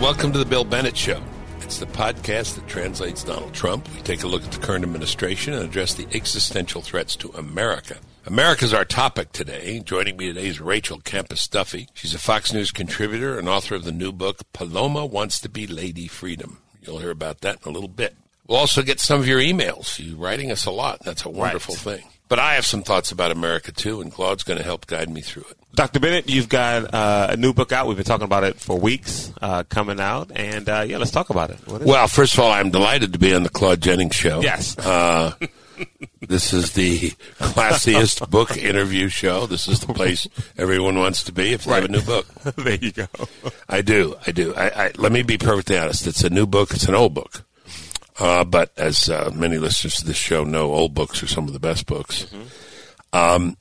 welcome to the Bill Bennett Show. It's the podcast that translates Donald Trump. We take a look at the current administration and address the existential threats to America. America's our topic today. Joining me today is Rachel Campos Duffy. She's a Fox News contributor and author of the new book, Paloma Wants to Be Lady Freedom. You'll hear about that in a little bit. We'll also get some of your emails. You're writing us a lot. That's a wonderful Right. thing. But I have some thoughts about America too, and Claude's going to help guide me through it. Dr. Bennett, you've got uh, a new book out. We've been talking about it for weeks, uh, coming out, and uh, yeah, let's talk about it. Well, first of all, I'm delighted to be on the Claude Jennings show. Yes. Uh, this is the classiest book interview show. This is the place everyone wants to be if they have a new book. there you go. I do. I do. I, I, let me be perfectly honest. It's a new book. It's an old book. Uh, but as uh, many listeners to this show know, old books are some of the best books. Um,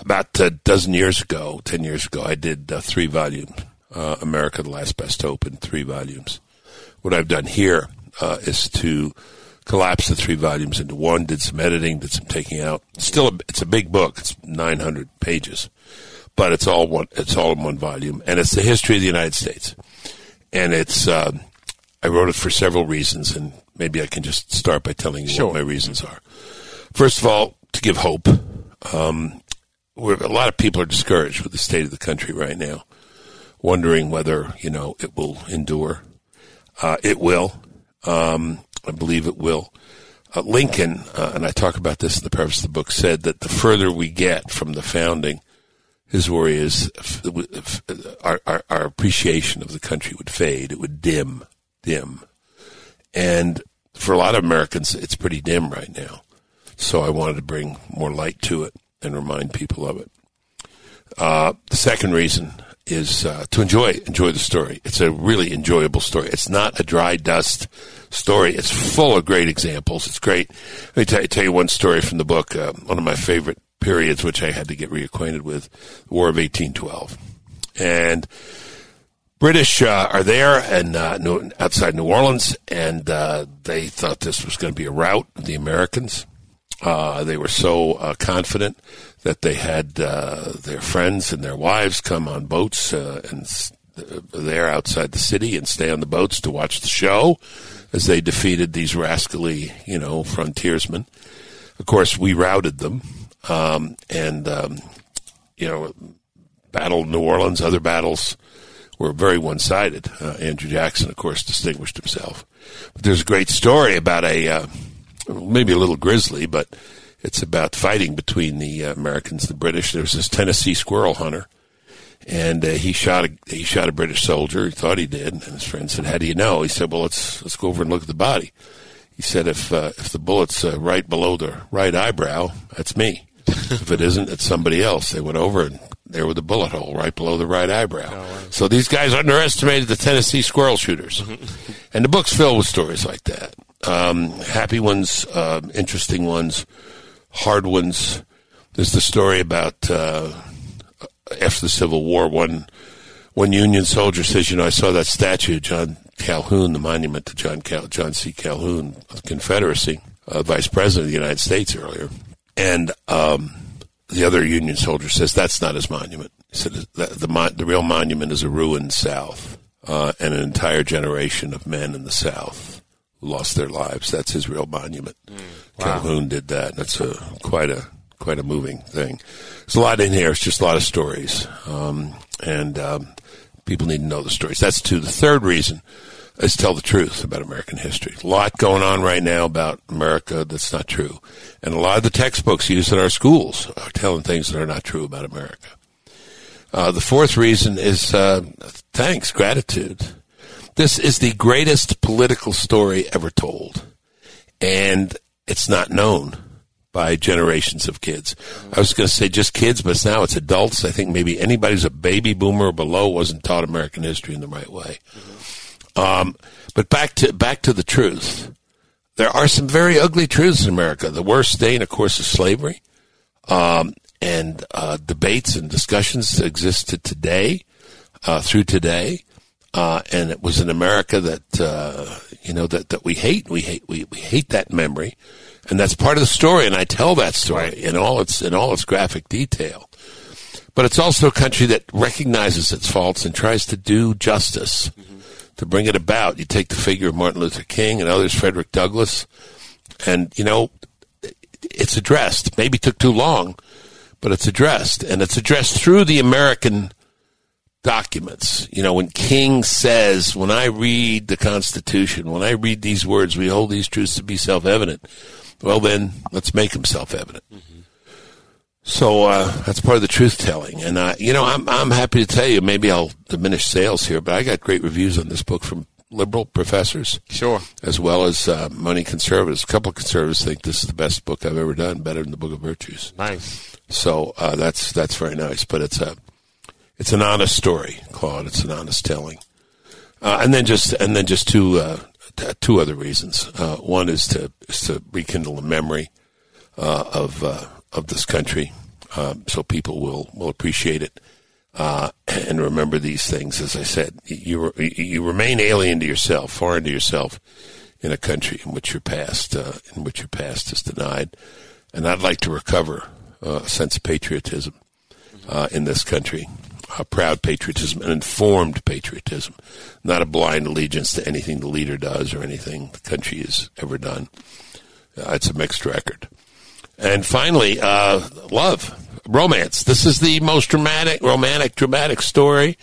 about a dozen years ago, ten years ago, I did uh, three volumes, uh, America: The Last Best Hope, in three volumes. What I've done here uh, is to collapse the three volumes into one. Did some editing, did some taking out. Still, a, it's a big book. It's nine hundred pages, but it's all one. It's all in one volume, and it's the history of the United States. And it's uh, I wrote it for several reasons, and maybe I can just start by telling you Sure. what my reasons are. First of all, to give hope. Um, a lot of people are discouraged with the state of the country right now, wondering whether you know it will endure. Uh, it will. Um, I believe it will. Uh, Lincoln, uh, and I talk about this in the preface of the book, said that the further we get from the founding, his worry is f- f- our, our, our appreciation of the country would fade. It would dim, dim. And for a lot of Americans, it's pretty dim right now. So I wanted to bring more light to it and remind people of it. Uh, the second reason is uh, to enjoy enjoy the story. It's a really enjoyable story. It's not a dry dust story. It's full of great examples. It's great. Let me tell, tell you one story from the book. Uh, one of my favorite periods, which I had to get reacquainted with, the War of 1812, and British uh, are there and uh, New, outside New Orleans, and uh, they thought this was going to be a rout the Americans. Uh, they were so uh, confident that they had uh, their friends and their wives come on boats and there outside the city and stay on the boats to watch the show as they defeated these rascally, you know, frontiersmen. Of course, we routed them, um, and um, you know, Battle of New Orleans, other battles were very one-sided. Uh, Andrew Jackson, of course, distinguished himself. But there's a great story about a uh, maybe a little grisly, but it's about fighting between the uh, Americans and the British. There was this Tennessee squirrel hunter, and uh, he shot a he shot a British soldier. He thought he did, and his friend said, "How do you know?" He said, "Well, let's let's go over and look at the body." He said, "If uh, if the bullet's uh, right below the right eyebrow, that's me. if it isn't, it's somebody else." They went over and there was a bullet hole right below the right eyebrow. So these guys underestimated the Tennessee squirrel shooters, and the book's filled with stories like that. Um, happy ones, uh, interesting ones, hard ones. There's the story about uh, after the Civil War, one one Union soldier says, "You know, I saw that statue, of John Calhoun, the monument to John Cal- John C. Calhoun of the Confederacy, uh, Vice President of the United States earlier." And um, the other Union soldier says, "That's not his monument." He said, "The the, the real monument is a ruined South uh, and an entire generation of men in the South who lost their lives. That's his real monument." Calhoun did that. That's a quite a quite a moving thing. There's a lot in here. It's just a lot of stories, um, and um, people need to know the stories. That's two. The third reason is tell the truth about American history. A lot going on right now about America that's not true, and a lot of the textbooks used in our schools are telling things that are not true about America. Uh, the fourth reason is uh, thanks, gratitude. This is the greatest political story ever told, and it's not known by generations of kids. I was going to say just kids, but now it's adults. I think maybe anybody who's a baby boomer or below wasn't taught American history in the right way. Um, but back to back to the truth. There are some very ugly truths in America. The worst stain, of course, is slavery. Um, and uh, debates and discussions that exist to today, uh, through today, uh, and it was in America that uh, you know that, that we hate. We hate we, we hate that memory, and that's part of the story. And I tell that story Right. in all its in all its graphic detail. But it's also a country that recognizes its faults and tries to do justice to bring it about. You take the figure of Martin Luther King and others, Frederick Douglass, and you know, it's addressed. Maybe took too long, but it's addressed, and it's addressed through the American documents. You know, when King says, when I read the Constitution, when I read these words, we hold these truths to be self evident. Well, then let's make them self evident. Mm-hmm. So uh, that's part of the truth telling, and uh, you know I'm I'm happy to tell you. Maybe I'll diminish sales here, but I got great reviews on this book from liberal professors, sure, as well as uh, money conservatives. A couple of conservatives think this is the best book I've ever done, better than the Book of Virtues. Nice. So uh, that's that's very nice, but it's a it's an honest story, Claude. It's an honest telling, uh, and then just and then just two uh, two other reasons. Uh, one is to is to rekindle the memory uh, of of this country, so people will will appreciate it uh, and remember these things. As I said, you you remain alien to yourself, foreign to yourself, in a country in which your past uh, in which your past is denied. And I'd like to recover uh, a sense of patriotism uh, in this country, a proud patriotism, an informed patriotism, not a blind allegiance to anything the leader does or anything the country has ever done. Uh, it's a mixed record. And finally, uh, love romance. This is the most dramatic, romantic, dramatic story.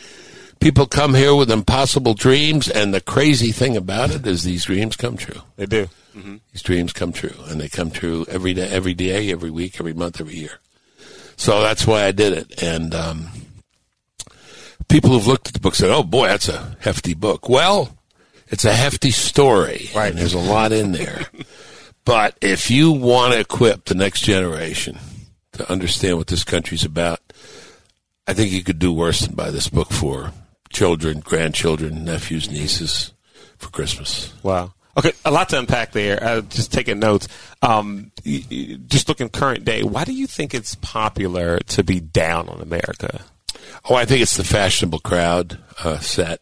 People come here with impossible dreams, and the crazy thing about it is these dreams come true. They do. Mm-hmm. These dreams come true, and they come true every day, every day, every week, every month, every year. So that's why I did it. And um, people who've looked at the book said, "Oh boy, that's a hefty book." Well, it's a hefty story, right? And there's a lot in there. but if you want to equip the next generation to understand what this country's about, I think you could do worse than buy this book for children, grandchildren, nephews, nieces for Christmas. Wow. Okay, a lot to unpack there. Uh, just taking notes. Um, just looking current day, why do you think it's popular to be down on America? Oh, I think it's the fashionable crowd uh, set.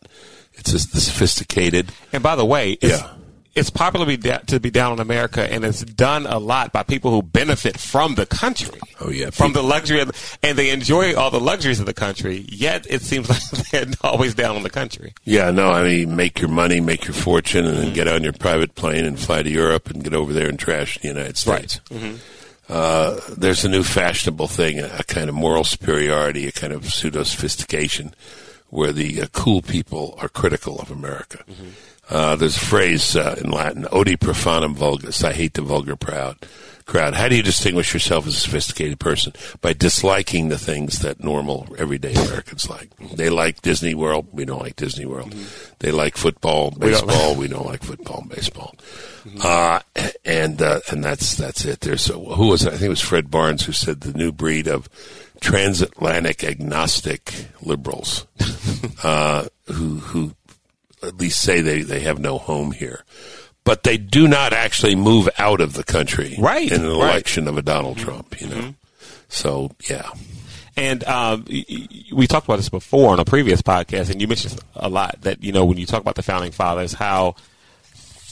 It's just the sophisticated. And by the way, yeah it's popular to be, da- to be down on America, and it's done a lot by people who benefit from the country. Oh yeah, from the luxury, of, and they enjoy all the luxuries of the country. Yet it seems like they're always down on the country. Yeah, no, I mean, make your money, make your fortune, and then get on your private plane and fly to Europe and get over there and trash the United States. Right. Mm-hmm. Uh, there's a new fashionable thing, a kind of moral superiority, a kind of pseudo sophistication, where the uh, cool people are critical of America. Mm-hmm uh, there's a phrase uh, in Latin, odi profanum vulgus, I hate the vulgar proud crowd. How do you distinguish yourself as a sophisticated person? By disliking the things that normal, everyday Americans like. They like Disney World, we don't like Disney World. Mm-hmm. They like football, baseball, we don't, we don't like football and baseball. Mm-hmm. Uh, and, uh, and that's, that's it. There's, a, who was it? I think it was Fred Barnes who said the new breed of transatlantic agnostic liberals, uh, who, who at least say they, they have no home here. But they do not actually move out of the country right, in an right. election of a Donald. Trump, you know. Mm-hmm. So, yeah. And um, we talked about this before on a previous podcast, and you mentioned a lot that, you know, when you talk about the founding fathers, how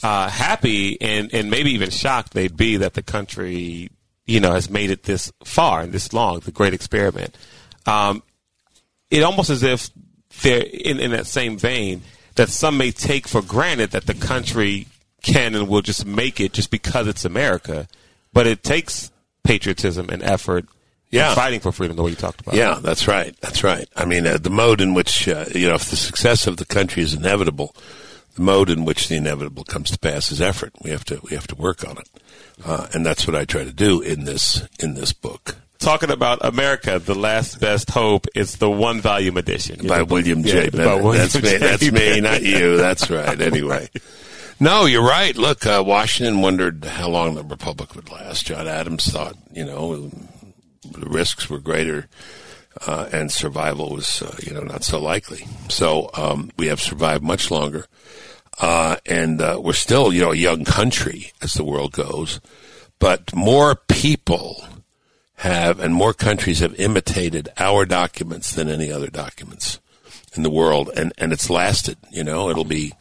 uh, happy and, and maybe even shocked they'd be that the country, you know, has made it this far and this long, the great experiment. Um, it almost as if they're in, in that same vein – that some may take for granted that the country can and will just make it just because it's America. But it takes patriotism and effort yeah. Fighting for freedom, the way you talked about. Yeah, that's right. That's right. I mean, uh, the mode in which, uh, you know, if the success of the country is inevitable, the mode in which the inevitable comes to pass is effort. We have to, we have to work on it. Uh, and that's what I try to do in this, in this book talking about America, the last best hope is the one volume edition by William J. Yeah, William that's J. me. That's me, not you. That's right. Anyway. No, you're right. Look, uh, Washington wondered how long the republic would last. John Adams thought, you know, the risks were greater, uh, and survival was, uh, you know, not so likely. So um, we have survived much longer, uh, and uh, we're still, you know, a young country as the world goes, but more people have, and more countries have imitated our documents than any other documents in the world, and, and it's lasted. You know, it'll be.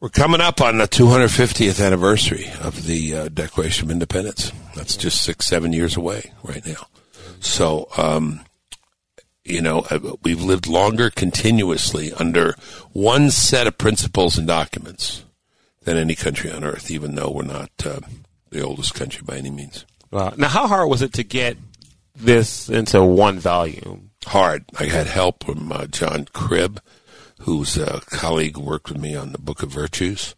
We're coming up on the 250th anniversary of the uh, Declaration of Independence. That's just six, seven years away right now. So, um, you know, uh, we've lived longer continuously under one set of principles and documents than any country on earth, even though we're not uh, the oldest country by any means. Wow. Now, how hard was it to get this into one volume? Hard. I had help from uh, John Cribb, who's a colleague who worked with me on the Book of Virtues.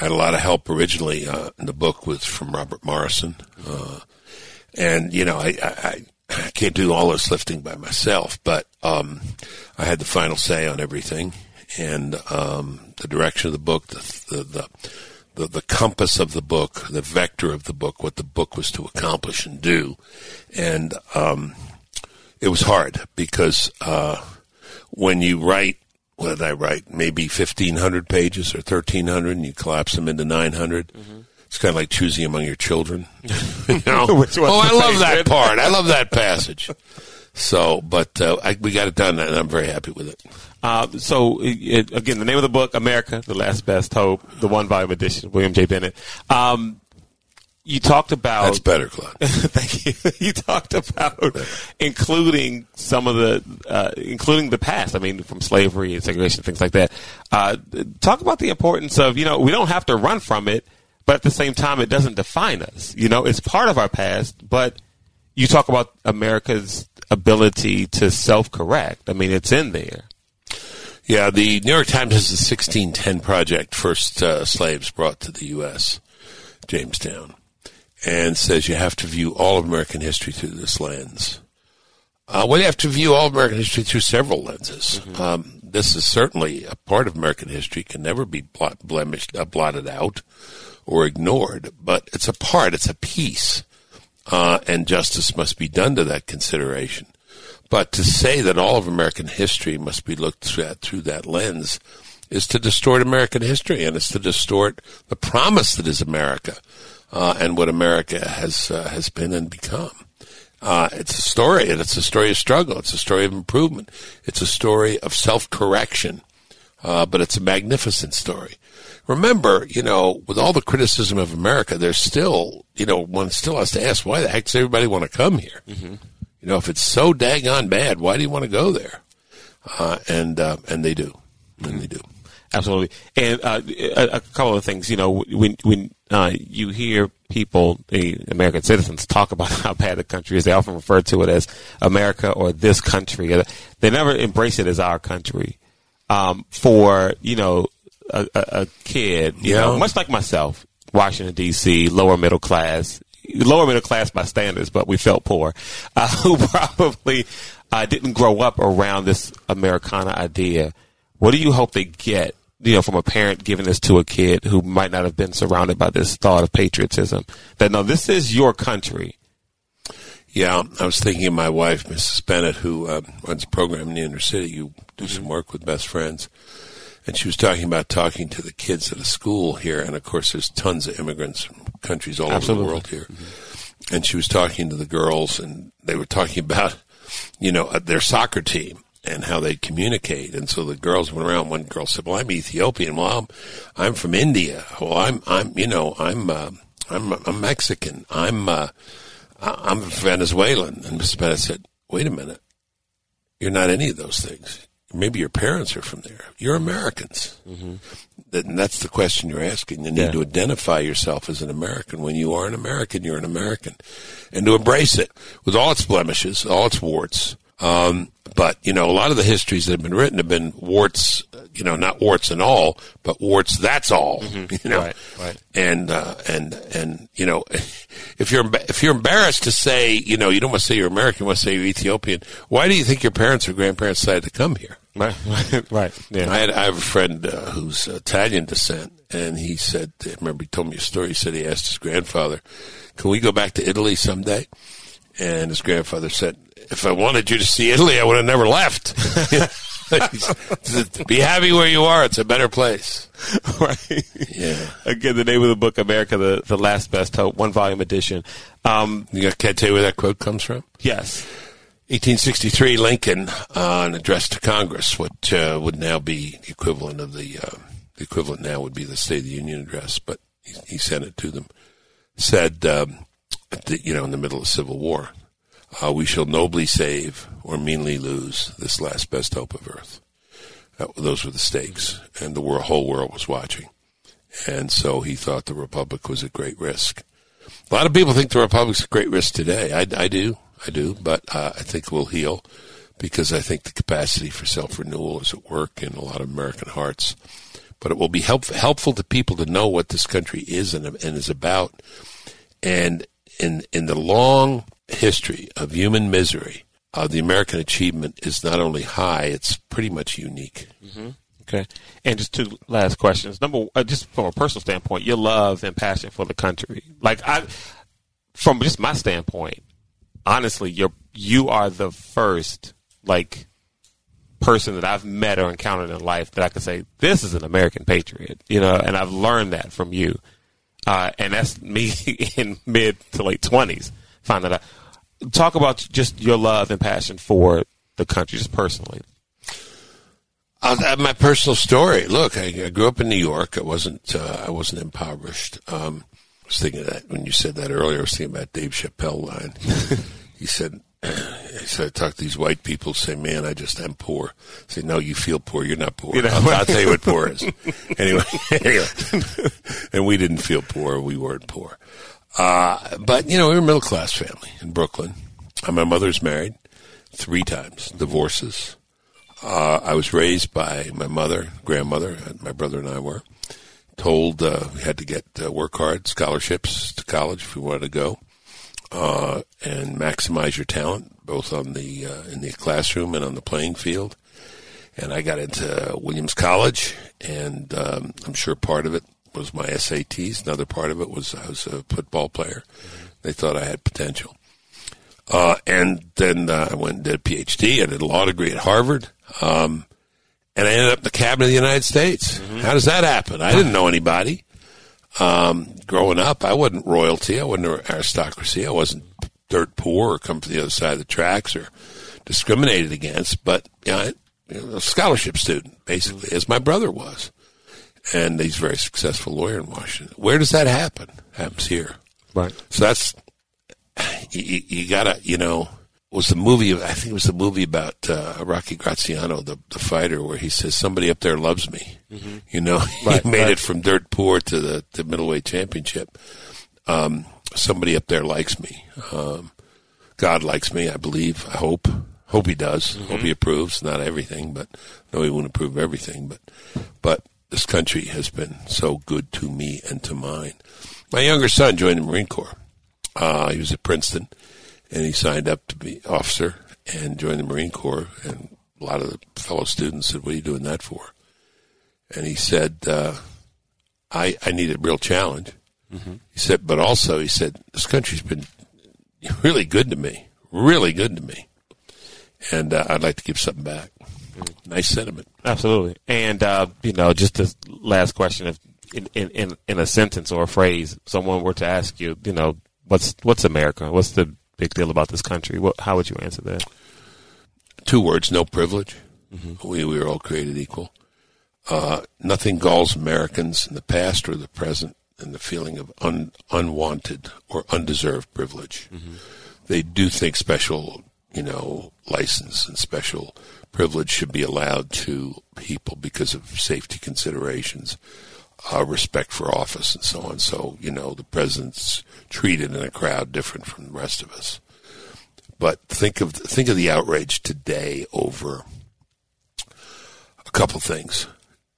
I had a lot of help originally. Uh, the book was from Robert Morrison, uh, and you know, I, I, I can't do all this lifting by myself, but um, I had the final say on everything, and um, the direction of the book, the, the the, the the compass of the book, the vector of the book, what the book was to accomplish and do, and um, it was hard because uh, when you write what did I write? Maybe 1,500 pages or 1,300, and you collapse them into 900. Mm-hmm. It's kind of like choosing among your children. you know? oh, I love that part. I love that passage. So, but uh, I, we got it done, and I'm very happy with it. Uh, so, it, again, the name of the book, America, The Last Best Hope, the one volume edition, William J. Bennett. Um, you talked about that's better, Claude. thank you. You talked about including some of the, uh, including the past. I mean, from slavery and segregation, things like that. Uh, talk about the importance of you know we don't have to run from it, but at the same time, it doesn't define us. You know, it's part of our past, but you talk about America's ability to self-correct. I mean, it's in there. Yeah, the New York Times has the 1610 Project, first uh, slaves brought to the U.S. Jamestown and says you have to view all of American history through this lens. Uh, well, you have to view all of American history through several lenses. Mm-hmm. Um, this is certainly a part of American history can never be blot, blemished, uh, blotted out or ignored, but it's a part, it's a piece, uh, and justice must be done to that consideration. But to say that all of American history must be looked at through that lens is to distort American history, and it's to distort the promise that is America uh, and what America has uh, has been and become. Uh, it's a story, and it's a story of struggle. It's a story of improvement. It's a story of self correction, uh, but it's a magnificent story. Remember, you know, with all the criticism of America, there's still, you know, one still has to ask, why the heck does everybody want to come here? Mm-hmm. You know, if it's so daggone bad, why do you want to go there? Uh, and uh, and they do, and they do. Absolutely. And uh, a, a, couple of things, you know, when when uh, you hear people, the American citizens, talk about how bad the country is, they often refer to it as America or this country. They never embrace it as our country. Um, for you know, a, a, a kid, you yeah. know, much like myself, Washington D.C., lower middle class, lower middle class by standards, but we felt poor, uh, who probably uh, didn't grow up around this Americana idea. What do you hope they get you know, from a parent giving this to a kid who might not have been surrounded by this thought of patriotism. That no, this is your country. Yeah, I was thinking of my wife, Mrs. Bennett, who uh, runs a program in the inner city. You do some work with best friends, and she was talking about talking to the kids at a school here. And of course, there's tons of immigrants from countries all Absolutely. over the world here. Mm-hmm. And she was talking to the girls, and they were talking about, you know, uh, their soccer team and how they communicate. And so the girls went around. One girl said, "Well, I'm Ethiopian. Well, I'm, I'm from India. Well, I'm, I'm, you know, I'm, uh, I'm, I'm Mexican. I'm, uh, I'm Venezuelan." And Mrs. Bennett said, "Wait a minute. You're not any of those things. Maybe your parents are from there. You're Americans." Mm-hmm. And that's the question you're asking. You need yeah. to identify yourself as an American. When you are an American, you're an American, and to embrace it with all its blemishes, all its warts. Um, but you know, a lot of the histories that have been written have been warts. You know, not warts and all, but warts. That's all. Mm-hmm. You know, right, right. And uh, and and you know, if you're if you're embarrassed to say, you know, you don't want to say you're American, you want to say you're Ethiopian. Why do you think your parents or grandparents decided to come here? Right, right. Yeah. I, had, I have a friend uh, who's Italian descent, and he said, I remember he told me a story. He said he asked his grandfather, "Can we go back to Italy someday?" And his grandfather said, if I wanted you to see Italy, I would have never left. Be happy where you are. It's a better place. Right. Yeah. Again, the name of the book, America, the, the Last Best Hope, one volume edition. Um, you got, can I tell you where that quote comes from? Yes. 1863, Lincoln, uh, an address to Congress, what uh, would now be the equivalent of the, uh, the equivalent now would be the State of the Union address, but he, he sent it to them, said, um, the, you know, in the middle of Civil War, Uh, we shall nobly save or meanly lose this last best hope of earth. That, those were the stakes, and the world, whole world was watching. And so he thought the republic was at great risk. A lot of people think the republic's at great risk today. I, I do, I do, but uh, I think we'll heal because I think the capacity for self renewal is at work in a lot of American hearts. But it will be help, helpful to people to know what this country is and, and is about. And in in the long history of human misery, uh, the American achievement is not only high; it's pretty much unique. Mm-hmm. Okay. And just two last questions. Number, uh, just from a personal standpoint, your love and passion for the country. Like I, from just my standpoint, honestly, you're you are the first like person that I've met or encountered in life that I could say this is an American patriot. You know, and I've learned that from you. Uh, and that's me in mid to late twenties. Find that out. Talk about just your love and passion for the country, just personally. Uh, my personal story. Look, I, I, grew up in New York. I wasn't. Uh, I wasn't impoverished. Um, I was thinking that when you said that earlier. I was thinking about Dave Chappelle line. he said, "He said I talk to these white people. Say, man, I just am poor. I say, no, you feel poor. You're not poor. You know, I'll, I'll, tell you what poor is. anyway, anyway, and we didn't feel poor. We weren't poor. Uh, but you know, we were a middle class family in Brooklyn. My mother's married three times, divorces uh, I was raised by my mother, grandmother, my brother and I were told uh, we had to get uh, work hard scholarships to college if we wanted to go, uh, and maximize your talent both on the uh, in the classroom and on the playing field. And I got into Williams College, and um, I'm sure part of it was my SATs. Another part of it was I was a football player. They thought I had potential. Uh, and then uh, I went and did a PhD. I did a law degree at Harvard. Um, and I ended up in the cabinet of the United States. Mm-hmm. How does that happen? I didn't know anybody. Um, growing up, I wasn't royalty. I wasn't aristocracy. I wasn't dirt poor or come from the other side of the tracks or discriminated against. But you know, a scholarship student, basically, as my brother was. And he's a very successful lawyer in Washington. Where does that happen? happens here. Right. So that's you, you gotta, you know, was the movie, I think it was the movie about uh, Rocky Graziano, the, the fighter, where he says, somebody up there loves me. Mm-hmm. You know, right, he made right. it from dirt poor to the, the middleweight championship. Um, somebody up there likes me. Um, God likes me, I believe, I hope. Hope he does. Mm-hmm. Hope he approves. Not everything, but no, he won't approve everything. But, but this country has been so good to me and to mine. My younger son joined the Marine Corps. Uh, he was at Princeton and he signed up to be officer and joined the Marine Corps. And a lot of the fellow students said, "What are you doing that for?" And he said, uh, "I I need a real challenge." Mm-hmm. He said, but also he said, "This country's been really good to me, really good to me, and uh, I'd like to give something back." Mm-hmm. Nice sentiment. Absolutely, and uh, you know, just this last question: if in, in in a sentence or a phrase, someone were to ask you, you know, what's what's America? What's the big deal about this country. What, how would you answer that? Two words: no privilege. Mm-hmm. We we are all created equal. Uh, nothing galls Americans in the past or the present than the feeling of un, unwanted or undeserved privilege. Mm-hmm. They do think special, you know, license and special privilege should be allowed to people because of safety considerations, uh, respect for office, and so on. So, you know, the president's treated in a crowd different from the rest of us. But think of think of the outrage today over a couple things.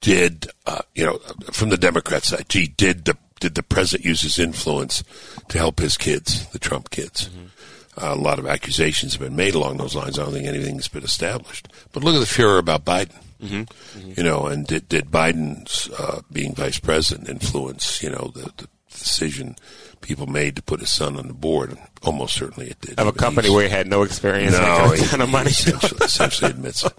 Did uh, you know from the Democrat side? Gee, did the did the president use his influence to help his kids, the Trump kids? Mm-hmm. Uh, a lot of accusations have been made along those lines. I don't think anything's been established. But look at the furor about Biden. Mm-hmm. Mm-hmm. You know, and did did Biden's uh, being vice president influence you know the, the decision people made to put his son on the board. Almost certainly it did. Of a company where he had no experience, no, a ton of money. Essentially, essentially admits it,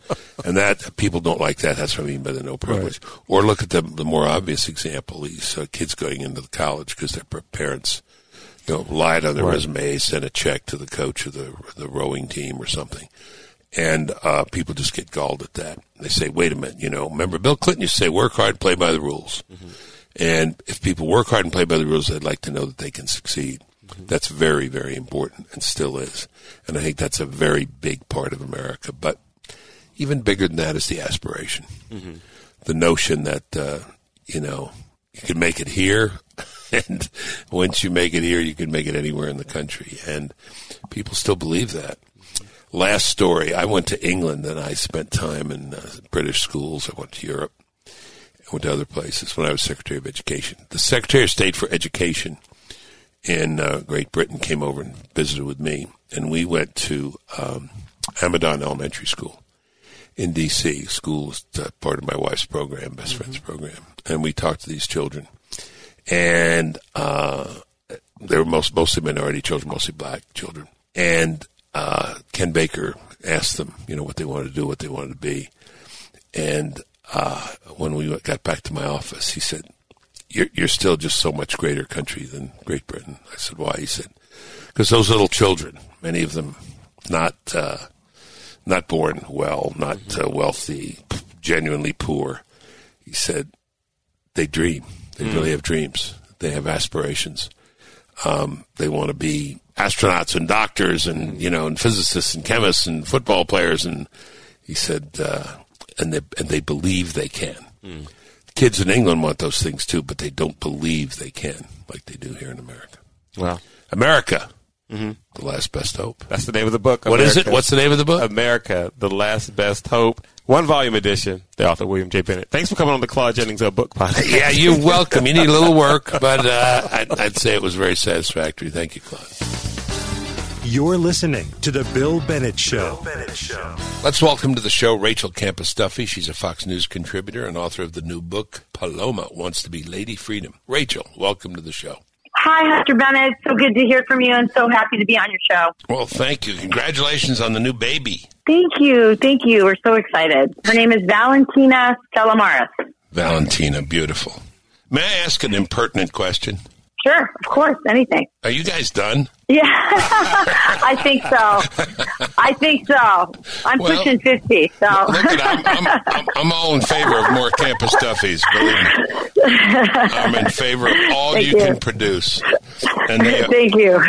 and that people don't like that. That's what I mean by the no privilege. Right. Or look at the the more obvious example: these uh, kids going into the college because their parents, you know, lied on their right. resume, sent a check to the coach of the the rowing team or something. And uh, people just get galled at that. They say, "Wait a minute, you know, remember Bill Clinton used to say, work hard, play by the rules.'" Mm-hmm and if people work hard and play by the rules, I'd like to know that they can succeed. That's very, very important and still is. And I think that's a very big part of America. But even bigger than that is the aspiration. Mm-hmm. The notion that, uh, you know, you can make it here. And once you make it here, you can make it anywhere in the country. And people still believe that. Last story, I went to England and I spent time in uh, British schools. I went to Europe. I went to other places when I was Secretary of Education. The Secretary of State for Education in uh, Great Britain came over and visited with me, and we went to um, Amidon Elementary School in D.C. School is uh, part of my wife's program, Best mm-hmm. Friends program, and we talked to these children, and uh, they were most mostly minority children, mostly black children, and uh, Ken Baker asked them, you know, what they wanted to do, what they wanted to be. And uh, when we got back to my office, he said, you're, you're still just so much greater country than Great Britain. I said, why? He said, because those little children, many of them not uh, not born well, not mm-hmm. uh, wealthy, genuinely poor. He said, they dream. They mm. really have dreams. They have aspirations. Um, they want to be astronauts and doctors and you know and physicists and chemists and football players and he said uh, and they and they believe they can. Mm. Kids in England want those things too, but they don't believe they can like they do here in America. Well, America, mm-hmm. the last best hope. That's the name of the book. What America. is it? What's the name of the book? America, the last best hope. One volume edition. The author William J. Bennett. Thanks for coming on the Claude Jennings uh, book podcast. yeah, you're welcome. You need a little work, but uh, I'd, I'd say it was very satisfactory. Thank you, Claude. You're listening to The Bill Bennett Show. Bill Bennett Show. Let's welcome to the show Rachel Campos Duffy. She's a Fox News contributor and author of the new book, Paloma Wants to Be Lady Freedom. Rachel, welcome to the show. Hi, Mr. Bennett. So good to hear from you and so happy to be on your show. Well, thank you. Congratulations on the new baby. Thank you. Thank you. We're so excited. Her name is Valentina Stella Maris. Valentina, beautiful. May I ask an impertinent question? Sure, of course, anything. Are you guys done? Yeah, I think so. I think so. I'm well, pushing 50, so. Look I'm, I'm, I'm, I'm, all in favor of more campus me. I'm in favor of all you, you, can produce. And they, Thank you.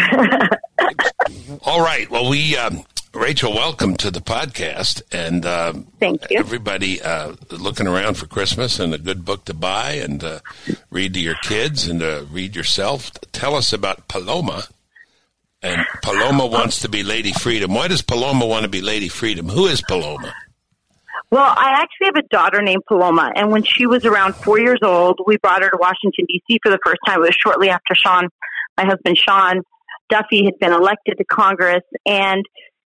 all right. Well, we, um, Rachel, welcome to the podcast. And uh, thank you. Everybody uh, looking around for Christmas and a good book to buy and uh, read to your kids and uh, read yourself. Tell us about Paloma. And Paloma wants to be Lady Freedom. Why does Paloma want to be Lady Freedom? Who is Paloma? Well, I actually have a daughter named Paloma, and when she was around four years old, we brought her to Washington D.C. for the first time. It was shortly after Sean, my husband Sean Duffy, had been elected to Congress, and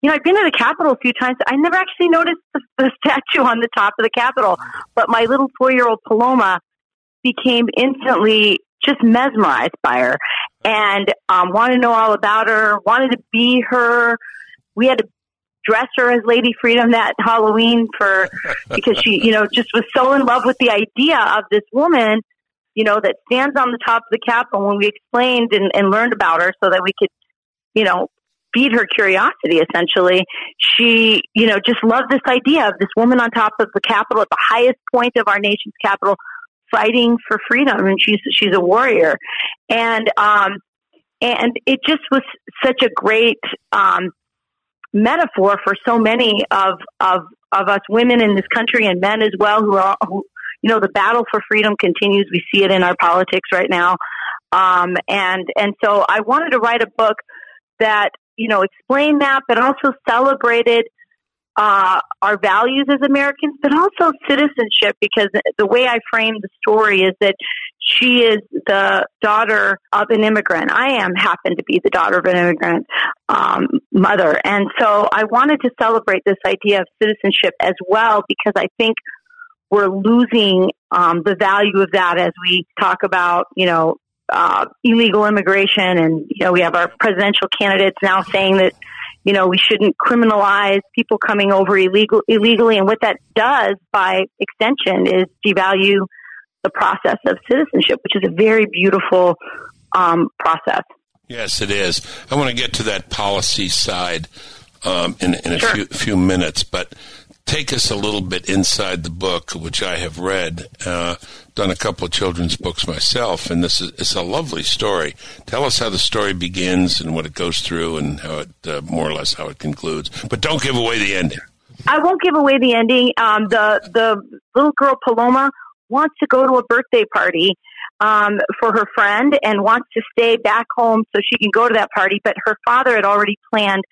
you know, I've been to the Capitol a few times. I never actually noticed the, the statue on the top of the Capitol, but my little four-year-old Paloma became instantly just mesmerized by her and um, wanted to know all about her, wanted to be her. We had to dress her as Lady Freedom that Halloween for because she, you know, just was so in love with the idea of this woman, you know, that stands on the top of the Capitol. When we explained and, and learned about her, so that we could, you know, feed her curiosity essentially. She you know just loved this idea of this woman on top of the capitol at the highest point of our nation's capital fighting for freedom. And she's she's a warrior. And um and it just was such a great um metaphor for so many of of of us women in this country and men as well who are who you know the battle for freedom continues. We see it in our politics right now. Um and and so i wanted to write a book that you know, explain that, but also celebrated uh, our values as Americans, but also citizenship, because the way I frame the story is that she is the daughter of an immigrant. I am happen to be the daughter of an immigrant um, mother, and so I wanted to celebrate this idea of citizenship as well, because I think we're losing um, the value of that as we talk about, you know, uh, illegal immigration, and you know we have our presidential candidates now saying that you know we shouldn't criminalize people coming over illegal illegally, and what that does by extension is devalue the process of citizenship, which is a very beautiful um, process. Yes, it is. I want to get to that policy side um, in, in a sure. few, few minutes, but take us a little bit inside the book, which I have read, uh, done a couple of children's books myself, and this is it's a lovely story. Tell us how the story begins and what it goes through, and how it uh, more or less how it concludes. But don't give away the ending. I won't give away the ending. Um, the the little girl Paloma wants to go to a birthday party um, for her friend and wants to stay back home so she can go to that party. But her father had already planned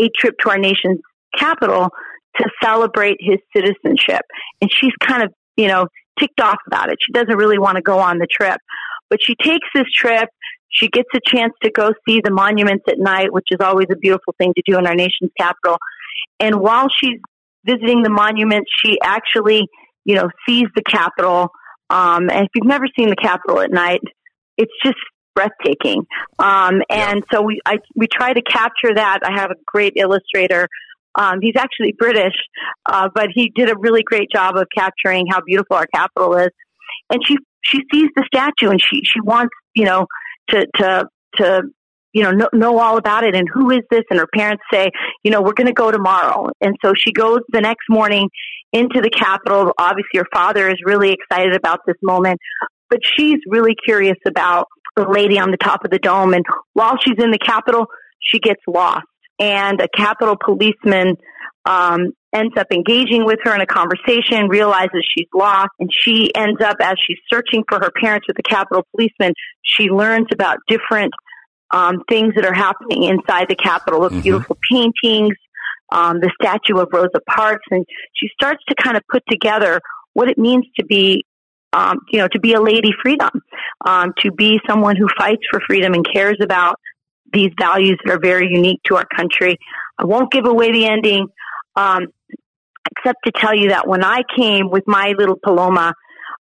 a trip to our nation's capital to celebrate his citizenship, and she's kind of you know ticked off about it. She doesn't really want to go on the trip, but she takes this trip. She gets a chance to go see the monuments at night, which is always a beautiful thing to do in our nation's capital. And while she's visiting the monuments, she actually, you know, sees the Capitol. Um, and if you've never seen the Capitol at night, it's just breathtaking. Um, and yeah. so we, I, we try to capture that. I have a great illustrator. Um, he's actually British, uh, but he did a really great job of capturing how beautiful our capital is. And she, she sees the statue and she, she wants, you know, to, to, to you know, know, know all about it and who is this? And her parents say, you know, we're going to go tomorrow. And so she goes the next morning into the Capitol. Obviously, her father is really excited about this moment, but she's really curious about the lady on the top of the dome. And while she's in the Capitol, she gets lost. And a Capitol policeman um, ends up engaging with her in a conversation, realizes she's lost, and she ends up, as she's searching for her parents with the Capitol policeman, she learns about different um, things that are happening inside the Capitol of mm-hmm. beautiful paintings, um, the statue of Rosa Parks, and she starts to kind of put together what it means to be, um, you know, to be a lady freedom, um, to be someone who fights for freedom and cares about these values that are very unique to our country. I won't give away the ending, um, except to tell you that when I came with my little Paloma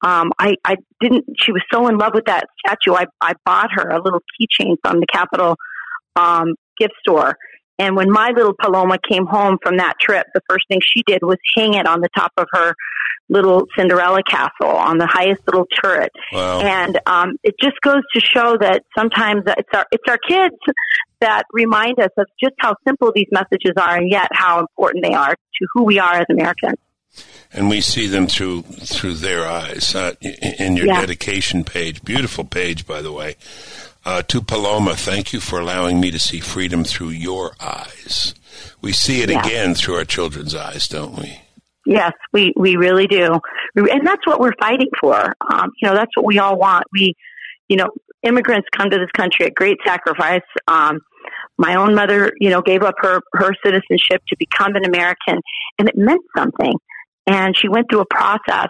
um, I, I didn't, she was so in love with that statue. I, I bought her a little keychain from the Capitol, um, gift store. And when my little Paloma came home from that trip, the first thing she did was hang it on the top of her little Cinderella castle on the highest little turret. Wow. And um, it just goes to show that sometimes it's our it's our kids that remind us of just how simple these messages are, and yet how important they are to who we are as Americans and we see them through through their eyes. Uh, in your yeah. dedication page, beautiful page, by the way. Uh, to Paloma, thank you for allowing me to see freedom through your eyes. We see it yeah. again through our children's eyes, don't we? Yes, we, we really do. And that's what we're fighting for. Um, you know, that's what we all want. We, you know, immigrants come to this country at great sacrifice. Um, my own mother, you know, gave up her, her citizenship to become an American and it meant something. And she went through a process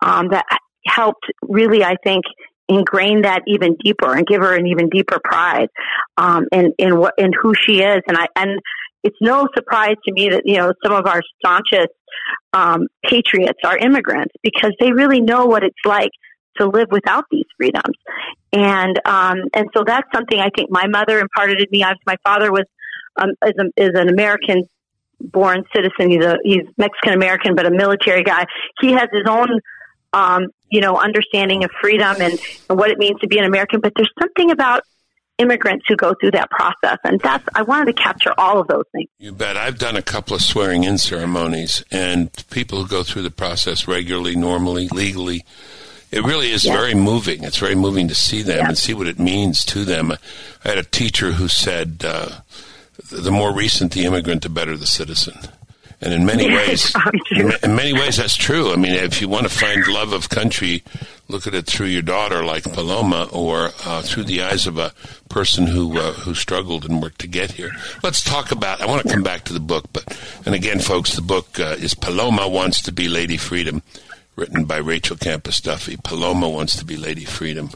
um, that helped really, I think, ingrain that even deeper and give her an even deeper pride um, in in what in who she is. And I and it's no surprise to me that you know some of our staunchest um, patriots are immigrants because they really know what it's like to live without these freedoms. And um, and so that's something I think my mother imparted in me. My father was um, is, a, is an American born citizen. He's a he's Mexican American, but a military guy. He has his own, um, you know, understanding of freedom and, and what it means to be an American. But there's something about immigrants who go through that process, and that's I wanted to capture all of those things. You bet. I've done a couple of swearing in ceremonies, and people who go through the process regularly, normally, legally. It really is yeah. very moving. It's very moving to see them yeah. and see what it means to them. I had a teacher who said, uh, the more recent the immigrant, the better the citizen. And in many ways, in many ways, that's true. I mean, if you want to find love of country, look at it through your daughter, like Paloma, or uh, through the eyes of a person who uh, who struggled and worked to get here. Let's talk about. I want to come back to the book, but and again, folks, the book uh, is Paloma wants to be Lady Freedom, written by Rachel Campos Duffy. Paloma wants to be Lady Freedom.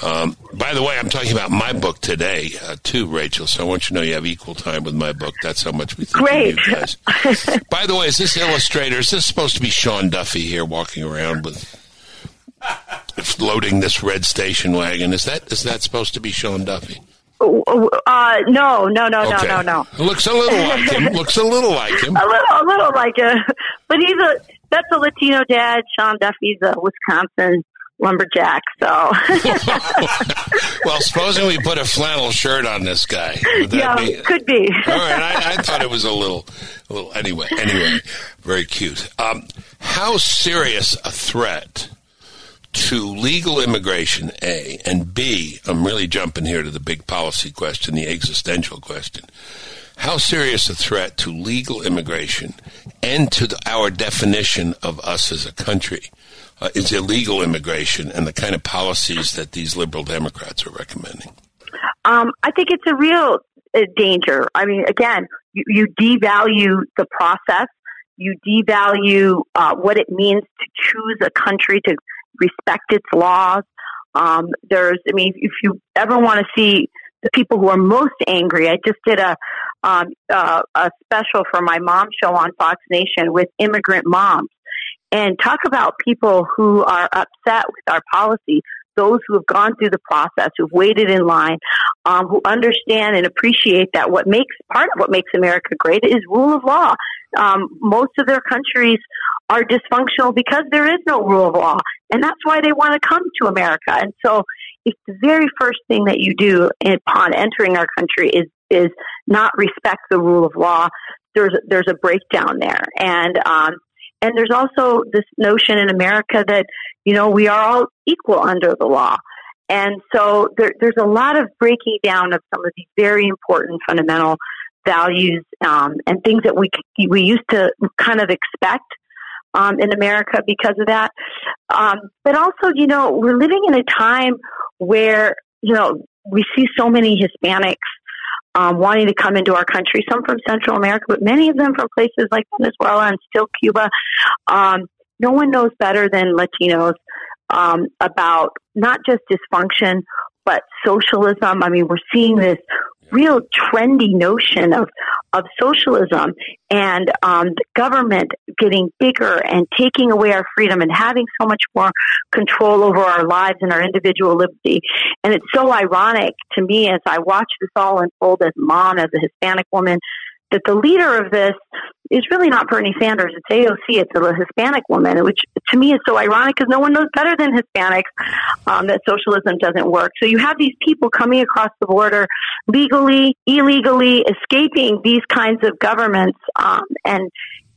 Um, by the way, I'm talking about my book today uh, too, Rachel. So I want you to know you have equal time with my book. That's how much we think Great. of you guys. by the way, is this illustrator? Is this supposed to be Sean Duffy here walking around with loading this red station wagon? Is that is that supposed to be Sean Duffy? Uh, no, no, no, okay. no, no, no. Looks a little like him. Looks a little like him. A little, a little like him. But he's a that's a Latino dad. Sean Duffy's a Wisconsin lumberjack. So, well, supposing we put a flannel shirt on this guy, yeah, be? could be. All right, I, I thought it was a little, a little. Anyway, anyway, very cute. Um, how serious a threat to legal immigration? A and B. I'm really jumping here to the big policy question, the existential question. How serious a threat to legal immigration and to the, our definition of us as a country uh, is illegal immigration and the kind of policies that these liberal Democrats are recommending? Um, I think it's a real uh, danger. I mean, again, you, you devalue the process. You devalue uh, what it means to choose a country to respect its laws. Um, there's, I mean, if you ever want to see the people who are most angry, I just did a um, uh, a special for my mom show on Fox Nation with immigrant moms, and talk about people who are upset with our policy. Those who have gone through the process, who've waited in line, um, who understand and appreciate that what makes part of what makes America great is rule of law. Um, most of their countries are dysfunctional because there is no rule of law, and that's why they want to come to America. And so, if the very first thing that you do upon entering our country is is not respect the rule of law, there's there's a breakdown there, and um, and there's also this notion in America that you know we are all equal under the law, and so there, there's a lot of breaking down of some of these very important fundamental values um, and things that we we used to kind of expect um, in America because of that. Um, but also, you know, we're living in a time where you know we see so many Hispanics um, wanting to come into our country, some from Central America, but many of them from places like Venezuela and still Cuba. Um, no one knows better than Latinos um, about not just dysfunction, but socialism. I mean, we're seeing this real trendy notion of of socialism and um, the government getting bigger and taking away our freedom and having so much more control over our lives and our individual liberty. And it's so ironic to me as I watch this all unfold as mom, as a Hispanic woman, that the leader of this is really not Bernie Sanders. It's AOC. It's a Hispanic woman, which to me is so ironic because no one knows better than Hispanics um, that socialism doesn't work. So you have these people coming across the border legally, illegally, escaping these kinds of governments, um, and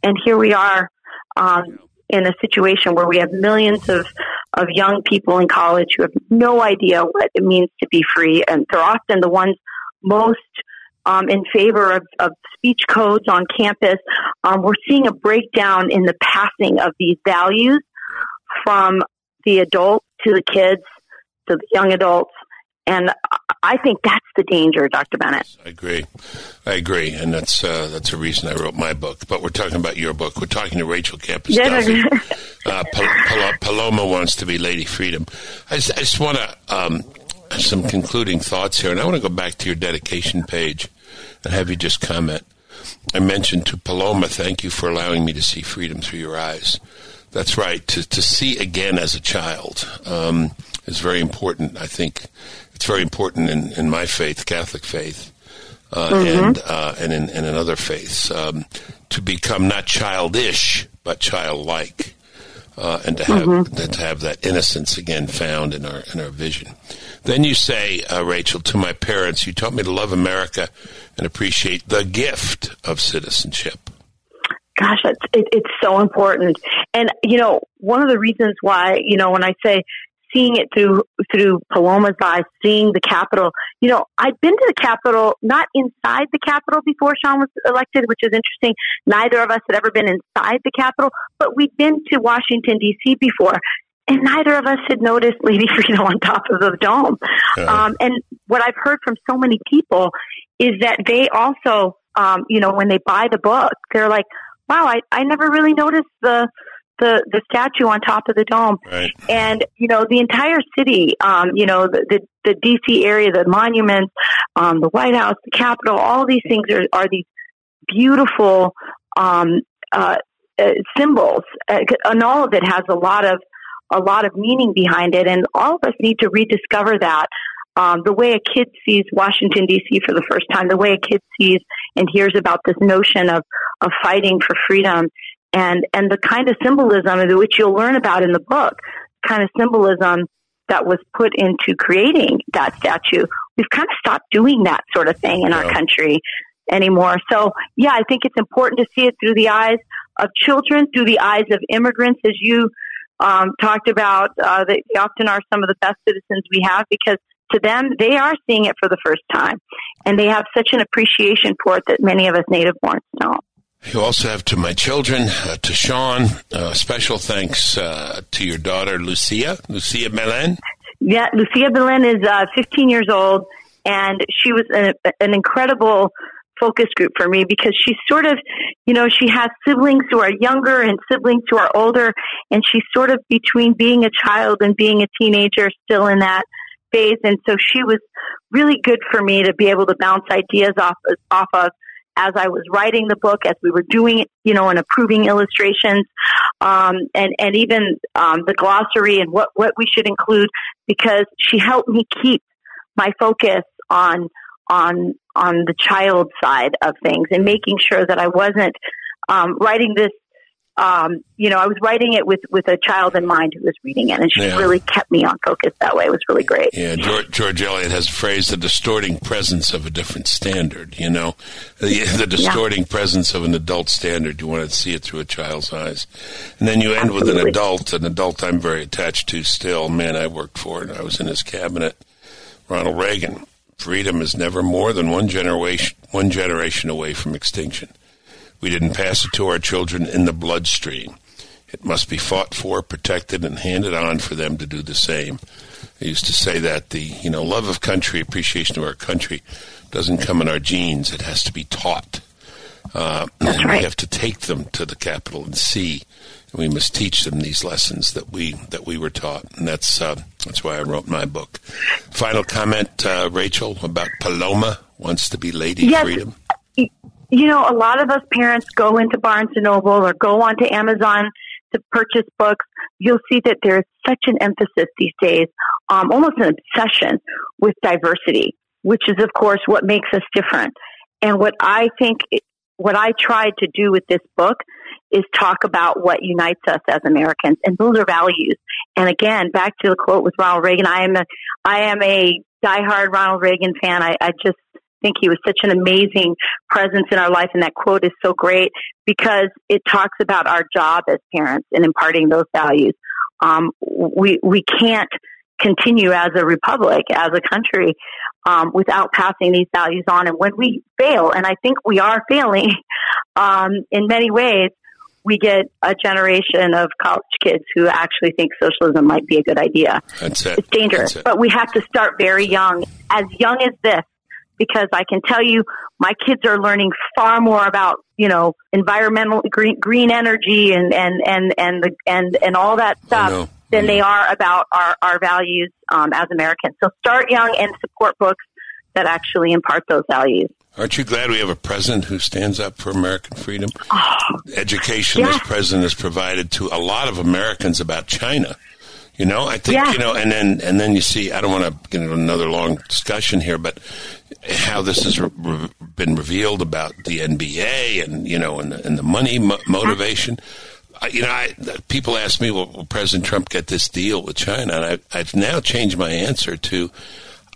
and here we are. Um, in a situation where we have millions of, of young people in college who have no idea what it means to be free, and they're often the ones most um, in favor of, of, speech codes on campus. Um, we're seeing a breakdown in the passing of these values from the adults to the kids to the young adults. And I think that's the danger, Dr. Bennett. I agree. I agree, and that's uh, that's a reason I wrote my book. But we're talking about your book. We're talking to Rachel Duffy. uh, Paloma wants to be Lady Freedom. I just, I just want to um, some concluding thoughts here, and I want to go back to your dedication page and have you just comment. I mentioned to Paloma, thank you for allowing me to see freedom through your eyes. That's right. To, to see again as a child um, is very important. I think it's very important in, in my faith, Catholic faith, uh, mm-hmm. and uh, and in, and in other faiths, um, to become not childish but childlike, uh, and to have mm-hmm. to have that innocence again found in our in our vision. Then you say, uh, Rachel, to my parents, you taught me to love America and appreciate the gift of citizenship. Gosh, it's, it, it's so important. And, you know, one of the reasons why, you know, when I say seeing it through through Paloma's eyes, seeing the Capitol. You know, I'd been to the Capitol, not inside the Capitol before Sean was elected, which is interesting. Neither of us had ever been inside the Capitol, but we'd been to Washington D.C. before, and neither of us had noticed Lady Freedom on top of the dome. Um, and what I've heard from so many people is that they also, um, you know, when they buy the book, they're like, "Wow, I, I never really noticed the." The, the statue on top of the dome, right. and you know the entire city, um, you know the, the the DC area, the monuments, um, the White House, the Capitol, all these things are are these beautiful um, uh, uh, symbols, uh, and all of it has a lot of a lot of meaning behind it, and all of us need to rediscover that. Um, the way a kid sees Washington D.C. for the first time, the way a kid sees and hears about this notion of of fighting for freedom, and and the kind of symbolism which you'll learn about in the book, kind of symbolism that was put into creating that statue. We've kind of stopped doing that sort of thing in our country anymore. So, yeah, I think it's important to see it through the eyes of children, through the eyes of immigrants, as you um, talked about. Uh, they often are some of the best citizens we have because to them, they are seeing it for the first time. And they have such an appreciation for it that many of us native borns don't. You also have to my children, uh, to Sean, uh, special thanks uh, to your daughter, Lucia, Lucia Melen. Yeah, Lucia Belen is uh, 15 years old, and she was a, an incredible focus group for me because she's sort of, you know, she has siblings who are younger and siblings who are older, and she's sort of between being a child and being a teenager, still in that phase. And so she was really good for me to be able to bounce ideas off off of as I was writing the book, as we were doing it, you know, and approving illustrations, um, and and even um, the glossary and what what we should include, because she helped me keep my focus on on on the child side of things and making sure that I wasn't um, writing this. Um, you know, I was writing it with with a child in mind who was reading it, and she Yeah. really kept me on focus that way. It was really great. Yeah, George, George Eliot has a phrase, the distorting presence of a different standard, you know, the, the distorting presence of an adult standard. You want to see it through a child's eyes. And then you end with an adult, an adult I'm very attached to still. Man, I worked for and I was in his cabinet. Ronald Reagan. Freedom is never more than one generation, one generation away from extinction. We didn't pass it to our children in the bloodstream. It must be fought for, protected, and handed on for them to do the same. I used to say that the you know love of country, appreciation of our country, doesn't come in our genes. It has to be taught. Uh, and right. We have to take them to the capital and see. And we must teach them these lessons that we that we were taught, and that's uh, that's why I wrote my book. Final comment, uh, Rachel, about Paloma wants to be Lady Yes. Freedom. You know, a lot of us parents go into Barnes and Noble or go onto Amazon to purchase books. You'll see that there's such an emphasis these days, um, almost an obsession with diversity, which is, of course, what makes us different. And what I think, what I tried to do with this book is talk about what unites us as Americans, and those are values. And again, back to the quote with Ronald Reagan, I am a, I am a diehard Ronald Reagan fan. I, I just think he was such an amazing presence in our life, and that quote is so great because it talks about our job as parents and imparting those values. Um, we we can't continue as a republic, as a country, um, without passing these values on. And when we fail, and I think we are failing um, in many ways, we get a generation of college kids who actually think socialism might be a good idea. That's it. It's dangerous, it. but we have to start very young, as young as this, because I can tell you, my kids are learning far more about you know environmental green, green energy and and and and the and and all that stuff than I they are about our our values um, as Americans. So start young and support books that actually impart those values. Aren't you glad we have a president who stands up for American freedom? Education this president has provided to a lot of Americans about China. You know, I think Yeah. you know, and then and then you see. I don't want to get into another long discussion here, but how this has re- re- been revealed about the NBA and you know and the, and the money mo- motivation. I- You know, I, people ask me, "Will, will President Trump get this deal with China?" And I, I've now changed my answer to,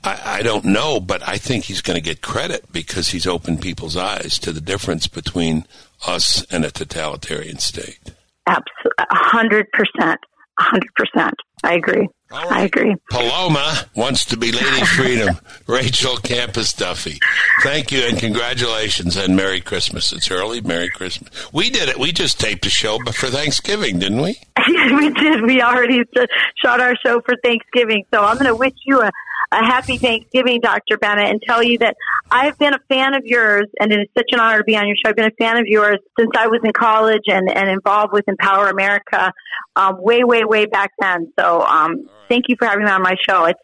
I, I don't know, but I think he's going to get credit because he's opened people's eyes to the difference between us and a totalitarian state. Absolutely, a hundred percent, a hundred percent. I agree. All I agree. Paloma wants to be Lady Freedom. Rachel Campos Duffy. Thank you and congratulations and Merry Christmas. It's early. Merry Christmas. We did it. We just taped a show but for Thanksgiving, didn't we? we did. We already shot our show for Thanksgiving. So I'm going to wish you a, a happy Thanksgiving, Dr. Bennett, and tell you that I've been a fan of yours, and it is such an honor to be on your show. I've been a fan of yours since I was in college and, and involved with Empower America um, way, way, way back then. So um, thank you for having me on my show. It's,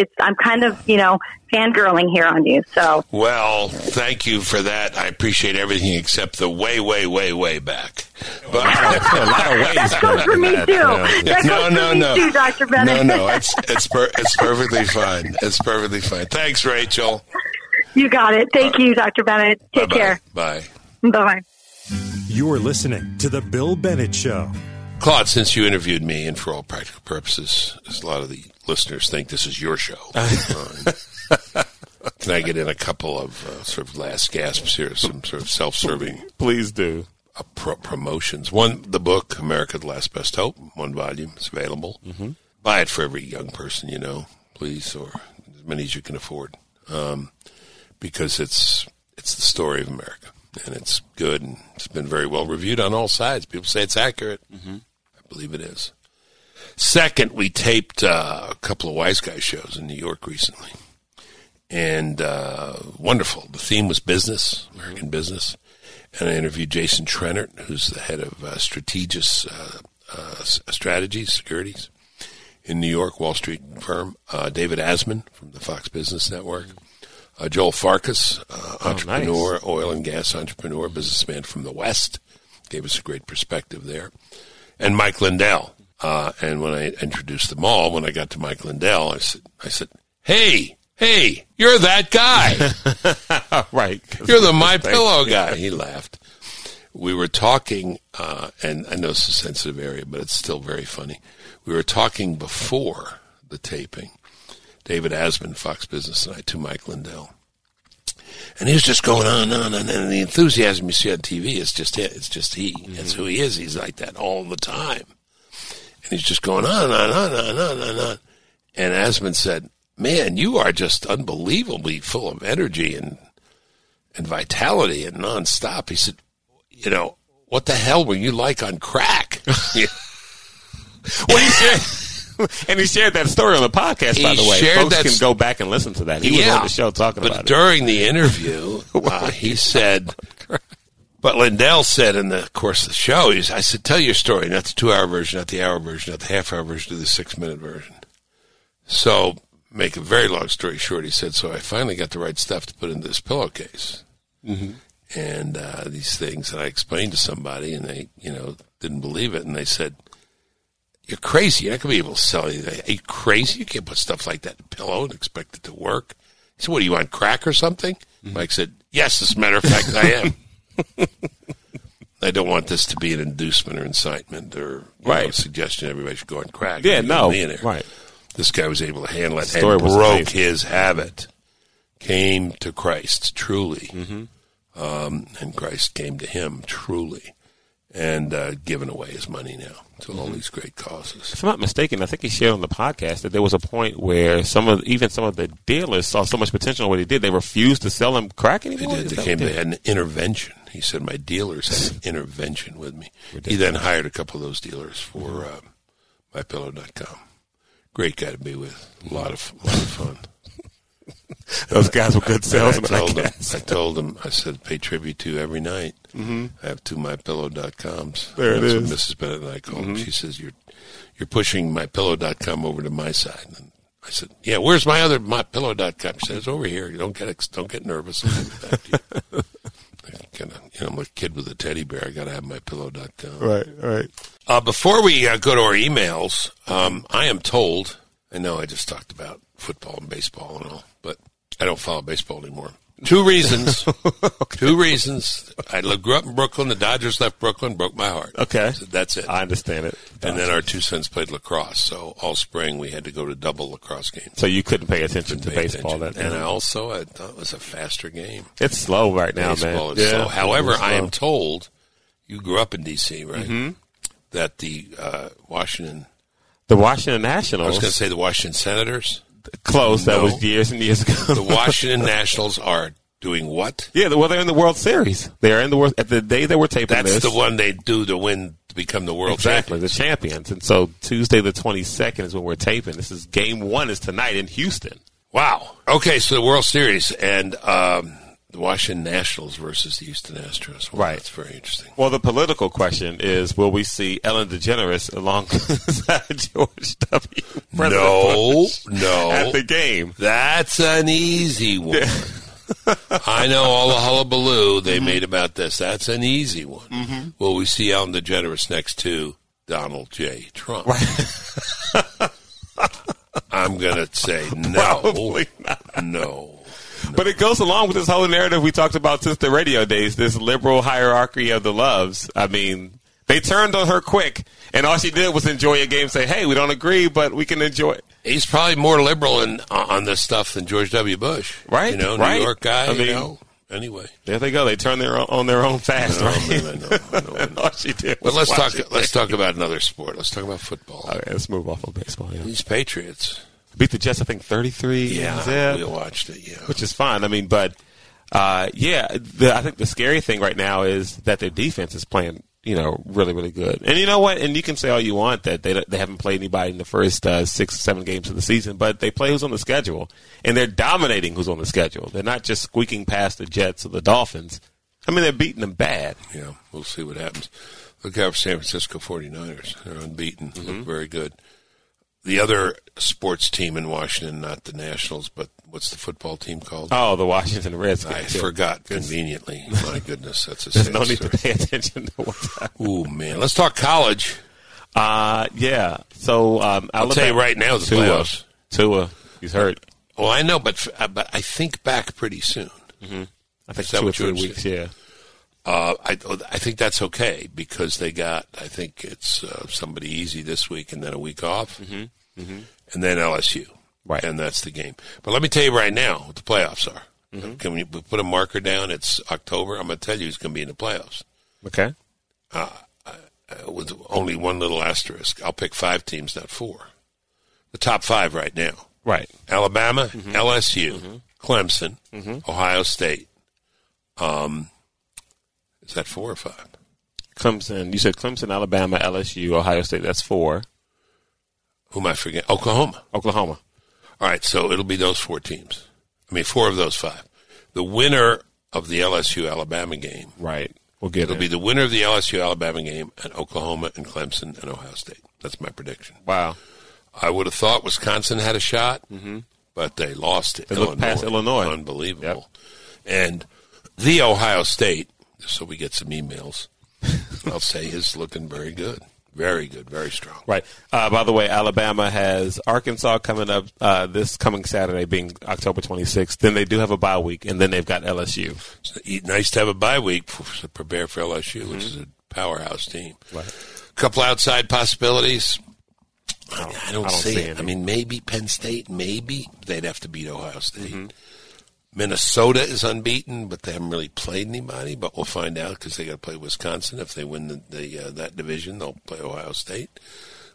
it's, it's, I'm kind of, you know, fangirling here on you. So Well, thank you for that. I appreciate everything except the way, way, way, way back. But a lot of ways. that goes for me that, too. yeah. That no, goes no, for me no, too, Dr. no, Bennett. no. no, It's it's per, it's perfectly fine. It's perfectly fine. Thanks, Rachel. you got it. Thank you, Dr. Bennett. Take Bye-bye. care. Bye. Bye bye. You're listening to The Bill Bennett Show. Claude, since you interviewed me, and for all practical purposes, as a lot of the listeners think this is your show, can I get in a couple of uh, sort of last gasps here, some sort of self-serving Please do. uh, pro- promotions? One, the book "America: The Last Best Hope," one volume is available. Mm-hmm. Buy it for every young person you know, please, or as many as you can afford, um, because it's it's the story of America, and it's good, and it's been very well reviewed on all sides. People say it's accurate. Mm-hmm. I believe it is. Second, we taped uh, a couple of Wise Guy shows in New York recently, and uh, wonderful. The theme was business, American business, and I interviewed Jason Trennert, who's the head of uh, Strategas uh, uh, Strategas Securities in New York, Wall Street firm. Uh, David Asman from the Fox Business Network. Uh, Joel Farkas, uh, entrepreneur, oil and gas entrepreneur, businessman from the West, gave us a great perspective there. And Mike Lindell. Uh, and when I introduced them all, when I got to Mike Lindell, I said, I said, "Hey, hey, you're that guy." right. You're the My Pillow guy. He laughed. We were talking, uh, and I know it's a sensitive area, but it's still very funny. We were talking before the taping. David Asman, Fox Business, and I to Mike Lindell, and he was just going on and on, and, and the enthusiasm you see on TV is just it. It's just he. That's who he is. He's like that all the time, and he's just going on and on and on and on and on. And Asman said, "Man, you are just unbelievably full of energy and." and vitality and nonstop. He said, you know, what the hell were you like on crack? Well, he shared, and he shared that story on the podcast. by the way, shared folks can s- go back and listen to that. He was on the show talking about it. But during the interview, uh, he said, but Lindell said in the course of the show, he's, I said, tell your story, not the two hour version, not the hour version, not the half hour version, to the six minute version. So, make a very long story short, he said, so I finally got the right stuff to put into this pillowcase. And uh, these things, and I explained to somebody, and they, you know, didn't believe it, and they said, "You're crazy. You're not going to be able to sell anything. Are you crazy? You can't put stuff like that in a pillow and expect it to work." He said, "What do you want, crack or something?" Mike said, "Yes, as a matter of fact, I am." I don't want this to be an inducement or incitement or you know, suggestion everybody should go on crack. yeah, no, right. This guy was able to handle it story and broke his habit. Came to Christ truly, Mm-hmm. um, and Christ came to him truly, and uh, given away his money now to Mm-hmm. all these great causes. If I'm not mistaken, I think he shared on the podcast that there was a point where some of even some of the dealers saw so much potential in what he did, they refused to sell him crack They anymore. did. They came. They had an intervention. He said, "My dealers had an intervention with me." He then hired a couple of those dealers for uh, MyPillow.com. Great guy to be with. A lot of, lot of fun. Those guys were good salesmen. I told him, guess. I told him, I said, pay tribute to every night. Mm-hmm. I have two MyPillow.coms. There it is. Mrs. Bennett and I call him. She says, you're, you're pushing MyPillow.com over to my side. And I said, yeah, where's my other MyPillow.com? She says, it's over here. You don't get, don't get nervous. I'll give it back to you. I know, I'm a kid with a teddy bear. I got to have MyPillow.com. Right, right. Uh, before we uh, go to our emails, um, I am told, I know I just talked about football and baseball and all, but I don't follow baseball anymore. Two reasons. Two reasons. I grew up in Brooklyn. The Dodgers left Brooklyn, broke my heart. Okay. So that's it. I understand it. and then our two sons played lacrosse. So all spring we had to go to double lacrosse games. so you couldn't pay attention Couldn't to pay baseball attention. that And I also I thought it was a faster game. It's slow right now, Baseball man. is slow. However, it's I am told you grew up in D.C., right? Mm-hmm. That the uh, Washington the Washington Nationals. I was going to say the Washington Senators. Close. That was years and years ago. The Washington Nationals are doing what? yeah, well, they're in the World Series. They are in the World at the day that we're taping That's this. the one they do to win to become the world exactly champions. the champions. And so Tuesday the twenty second is when we're taping. This is game one is tonight in Houston. Wow. Okay, so the World Series and um, the Washington Nationals versus the Houston Astros. Well, Right. That's very interesting. Well, the political question is: Will we see Ellen DeGeneres alongside George W. President No, Bush no. at the game? That's an easy one. I know all the hullabaloo they mm-hmm. made about this. That's an easy one. Mm-hmm. Will we see Ellen DeGeneres next to Donald J. Trump? I'm going to say no. Probably not. No. But it goes along with this whole narrative we talked about since the radio days. This liberal hierarchy of the loves. I mean, They turned on her quick, and all she did was enjoy a game. Say, "Hey, we don't agree, but we can enjoy it." He's probably more liberal in, on this stuff than George W. Bush, Right, You know, right. New York guy. I mean- you know. Anyway, There they go. They turn their own, on their own fast. No, right? man, I know, I know, I know. all she did. But let's talk. Let's talk about another sport. Let's talk about football. All right, let's move off of baseball. Yeah. These Patriots. Beat the Jets, I think, thirty-three. Yeah, zip. we watched it. Yeah, which is fine. I mean, but uh, yeah, the, I think the scary thing right now is that their defense is playing, you know, really, really good. And you know what? And you can say all you want that they they haven't played anybody in the first uh, six, seven games of the season, but they play who's on the schedule, and they're dominating who's on the schedule. They're not just squeaking past the Jets or the Dolphins. I mean, they're beating them bad. yeah. We'll see what happens. Look out for San Francisco 49ers. They're unbeaten. Mm-hmm. Look very good. The other sports team in Washington, not the Nationals, but what's the football team called? Oh, the Washington Redskins. I forgot conveniently. My goodness, that's a There's no need story. to pay attention to what's happening. Ooh man, let's talk college. Uh, yeah. So um, I'll tell you right now, the Tua, playoffs. Tua, he's hurt. Well, I know, but uh, but I think back pretty soon. I think two or what you three weeks. Yeah. Uh, I I think that's okay because they got I think it's uh, somebody easy this week and then a week off, mm-hmm. and then LSU, Right. And that's the game. But let me tell you right now what the playoffs are. Can we put a marker down? It's October. I'm going to tell you who's going to be in the playoffs. Okay. Uh, with only one little asterisk. I'll pick five teams, not four. The top five right now: Right. Alabama, LSU, Clemson, Ohio State. Um, is that four or five? Clemson. You said Clemson, Alabama, LSU, Ohio State. That's four. Who am I forgetting? Oklahoma. Oklahoma. All right, so it'll be those four teams. I mean, four of those five. The winner of the LSU Alabama game. Right. We'll get It'll it. be the winner of the LSU Alabama game and Oklahoma and Clemson and Ohio State. That's my prediction. wow. I would have thought Wisconsin had a shot, mm-hmm. but they lost it. They looked past Illinois. Unbelievable. And the Ohio State, so we get some emails, I'll say is looking very good. Very good. Very strong. Right. Uh, by the way, Alabama has Arkansas coming up uh, this coming Saturday, being October 26th. Then they do have a bye week, and then they've got LSU. It's nice to have a bye week to prepare for LSU, which is a powerhouse team. Right. A couple outside possibilities. I, I don't, I don't see see it. I mean, maybe Penn State. Maybe they'd have to beat Ohio State. Minnesota is unbeaten, but they haven't really played anybody. But we'll find out because they got to play Wisconsin. If they win the, the uh, that division, they'll play Ohio State.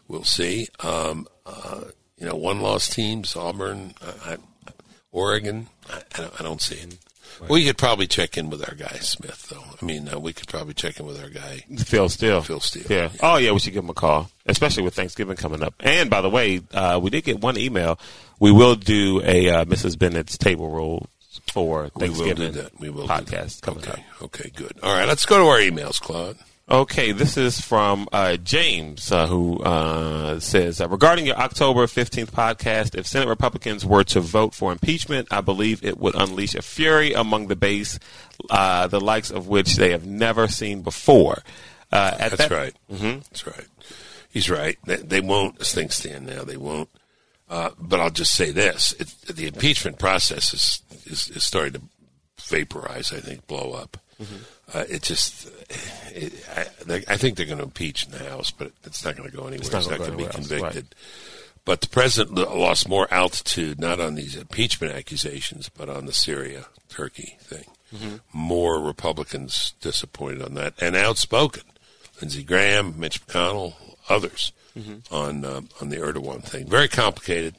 We'll see. Um, uh, you know, one loss teams: Auburn, uh, I, Oregon. I, I, don't, I don't see it. We could probably check in with our guy Smith, though. I mean, uh, we could probably check in with our guy. Phil Steele. Phil Steele. Yeah. Oh, yeah, we should give him a call, especially with Thanksgiving coming up. And by the way, uh, we did get one email. We will do a uh, Mrs. Bennett's table roll for We Thanksgiving that. We will podcast coming okay. up. Okay, good. All right, let's go to our emails, Claude. Okay, this is from uh, James, uh, who uh, says uh, regarding your October fifteenth podcast. If Senate Republicans were to vote for impeachment, I believe it would unleash a fury among the base, uh, the likes of which they have never seen before. Uh, at That's that, right. Mm-hmm. That's right. He's right. They, they won't, as things stand now, they won't. Uh, but I'll just say this: it, the impeachment process is, is is starting to vaporize. I think, blow up. Uh, it just, it, I, they, I think they're going to impeach in the House, but it's not going to go anywhere. not He's not going to be convicted. But the president lost more altitude not on these impeachment accusations, but on the Syria Turkey thing. More Republicans disappointed on that and outspoken. Lindsey Graham, Mitch McConnell, others on um, on the Erdogan thing. Very complicated,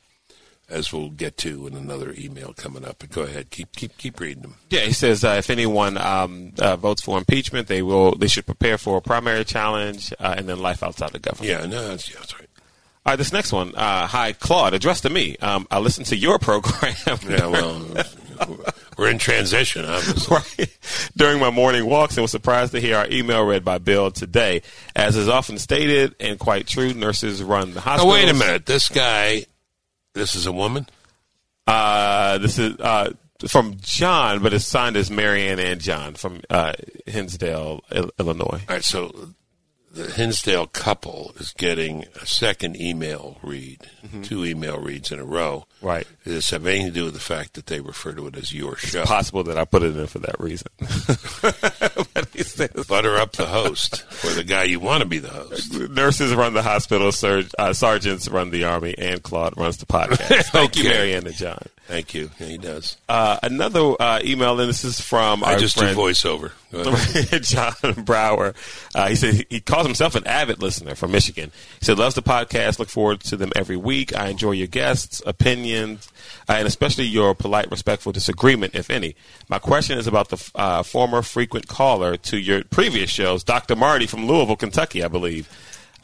as we'll get to in another email coming up. But go ahead, keep keep keep reading them. Yeah, he says uh, if anyone um, uh, votes for impeachment, they will they should prepare for a primary challenge uh, and then life outside the government. Yeah, no, that's, yeah, that's right. All right, this next one. Uh, hi, Claude. Addressed to me. Um, I listened to your program. Yeah, well, we're in transition, obviously. right during my morning walks and was surprised to hear our email read by Bill today. As is often stated and quite true, nurses run the hospital. wait a minute. This guy, this is a woman. Uh, this is uh, from John, but it's signed as Marianne and John from uh, Hinsdale, Il- Illinois. All right, so the Hinsdale couple is getting a second email read, two email reads in a row. Right. Does this have anything to do with the fact that they refer to it as your show? Possible that I put it in for that reason. But he says, Butter up the host or the guy you want to be the host. nurses run the hospital, surg- uh, sergeants run the army, and Claude runs the podcast. Thank you, Marianne and John. Thank you. Yeah, he does. Uh, another uh, email, and this is from I our just friend do voiceover. John Brower. Uh, he said he calls himself an avid listener from Michigan. He said loves the podcast. Look forward to them every week. I enjoy your guests, opinions, uh, and especially your polite, respectful disagreement, if any. My question is about the uh, former frequent caller to your previous shows, Dr. Marty from Louisville, Kentucky, I believe.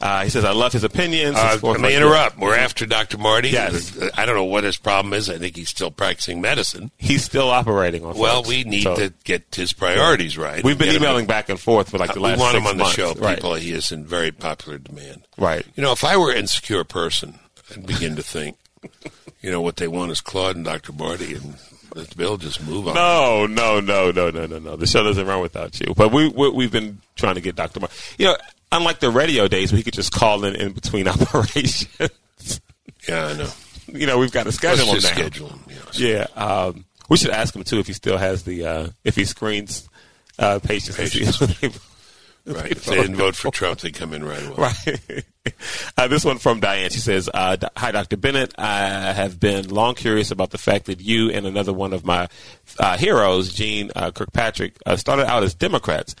Uh, he says I love his opinions. Uh, let me interrupt. We're after Dr. Marty. Yes. I don't know what his problem is. I think he's still practicing medicine. He's still operating on. Well, folks. we need So, to get his priorities right. We've been emailing back and forth for like the we last. want him on the months. show. Right. People, he is in very popular demand. Right. You know, if I were an insecure person, I'd begin to think, you know, what they want is Claude and Dr. Marty, and Bill just move on. No, no, no, no, no, no, no. The show doesn't run without you. But we, we we've been trying to get Dr. Marty. You know, unlike the radio days where he could just call in in between operations. Yeah, I know. you know, we've got to Let's schedule him now. schedule him. Yes. Yeah, um, we should ask him too if he still has the uh, if he screens uh, patients. Patients. Right. If they didn't vote for Trump, they come in right away. Right. Uh, this one from Diane. She says, uh, D- "Hi, Dr. Bennett. I have been long curious about the fact that you and another one of my uh, heroes, Jeane uh, Kirkpatrick, uh, started out as Democrats.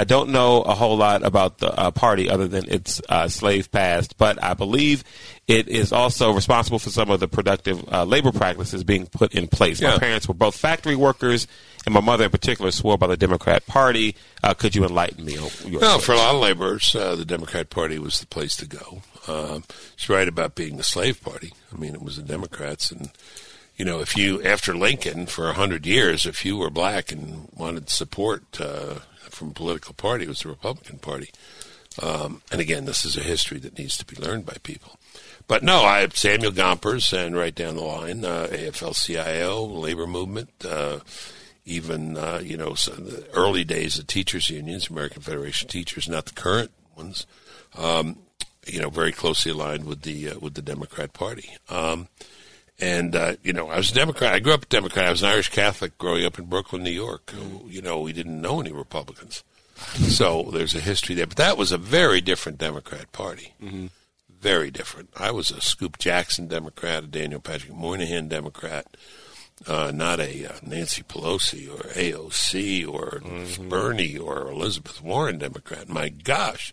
I don't know a whole lot about the uh, party other than its uh, slave past, but I believe it is also responsible for some of the productive uh, labor practices being put in place. My parents were both factory workers, and my mother in particular swore by the Democrat Party. Uh, could you enlighten me on your No, for a lot of laborers, uh, the Democrat Party was the place to go. Um, she's right about being the slave party. I mean, it was the Democrats, and you know, if you after Lincoln for a hundred years, if you were black and wanted support uh, from political party, it was the Republican Party. Um, and again, this is a history that needs to be learned by people. But no, I Samuel Gompers and right down the line, uh, AFL-CIO, labor movement. Uh, even uh, you know so the early days of teachers unions, American Federation of Teachers, not the current ones. Um, you know, very closely aligned with the uh, with the Democrat Party. Um, and uh, you know, I was a Democrat. I grew up a Democrat. I was an Irish Catholic growing up in Brooklyn, New York. You know, we didn't know any Republicans, so there's a history there. But that was a very different Democrat Party. Very different. I was a Scoop Jackson Democrat, a Daniel Patrick Moynihan Democrat uh, not a uh, Nancy Pelosi or AOC or Bernie or Elizabeth Warren Democrat. My gosh,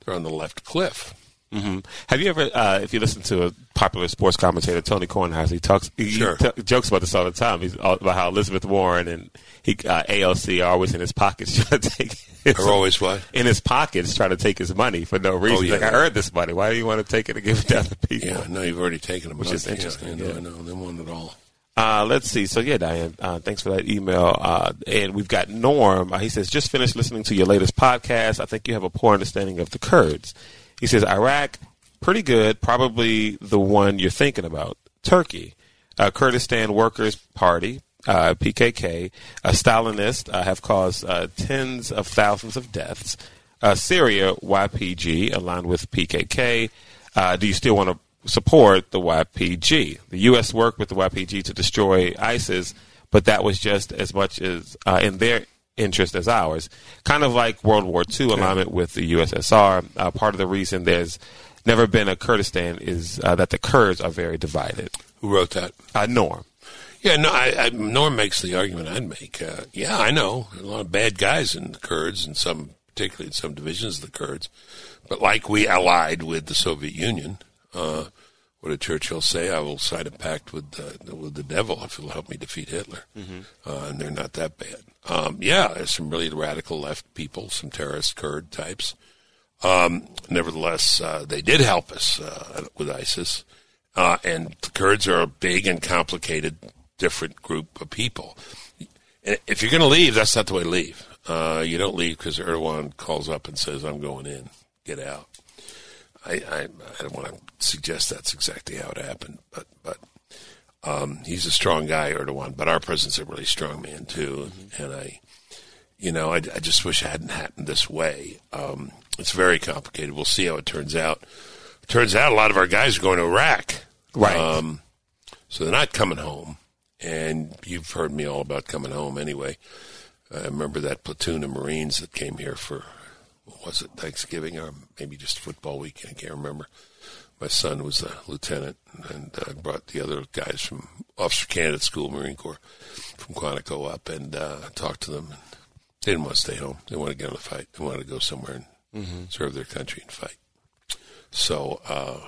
they're on the left cliff. Hmm Have you ever, uh, if you listen to a popular sports commentator, Tony Kornheiser, he talks, he Sure. t- jokes about this all the time. He's all about how Elizabeth Warren and he, uh, AOC are always in his pockets trying to take. His, Are always what? in his pockets trying to take his money for no reason. Oh, yeah. like I heard this money. Why do you want to take it and give it to other people? Yeah, no, you've already taken it, Which is Yeah, interesting, I know, yeah. I know. They want it all. Uh, let's see. So yeah, Diane, uh, thanks for that email. Uh, and we've got Norm. Uh, he says, just finished listening to your latest podcast. I think you have a poor understanding of the Kurds. He says, Iraq, pretty good. Probably the one you're thinking about. Turkey, uh, Kurdistan Workers Party, uh, PKK, a Stalinist, uh, have caused uh, tens of thousands of deaths. Uh, Syria, YPG, aligned with PKK. Uh, do you still want to support the YPG? The U.S. worked with the YPG to destroy ISIS, but that was just as much as in their interest as ours. Kind of like World War II alignment with the USSR. Uh, part of the reason there's never been a Kurdistan is uh, that the Kurds are very divided. Who wrote that? Uh, Norm. Yeah, no, I, I, Norm makes the argument I'd make. Uh, yeah, I know a lot of bad guys in the Kurds, and some, particularly in some divisions of the Kurds. But like we allied with the Soviet Union, uh, what did Churchill say? I will sign a pact with the, with the devil if it'll help me defeat Hitler. Uh, and they're not that bad. Um, yeah, there's some really radical left people, some terrorist Kurd types. Um, nevertheless, uh, they did help us uh, with ISIS. Uh, and the Kurds are a big and complicated, different group of people. And If you're going to leave, that's not the way to leave. Uh, you don't leave because Erdogan calls up and says, I'm going in. Get out. I, I, I don't want to suggest that's exactly how it happened, but, but um, he's a strong guy, Erdogan, but our president's a really strong man, too. And I, you know, I, I just wish it hadn't happened this way. Um, it's very complicated. We'll see how it turns out. It turns out a lot of our guys are going to Iraq. Right. Um, so they're not coming home. And you've heard me all about coming home anyway. I remember that platoon of Marines that came here for, was it, Thanksgiving or maybe just football weekend? I can't remember. My son was a lieutenant and uh, brought the other guys from Officer Candidate School, Marine Corps, from Quantico up and uh, talked to them. And they didn't want to stay home. They wanted to get on the fight. They wanted to go somewhere and mm-hmm. serve their country and fight. So uh,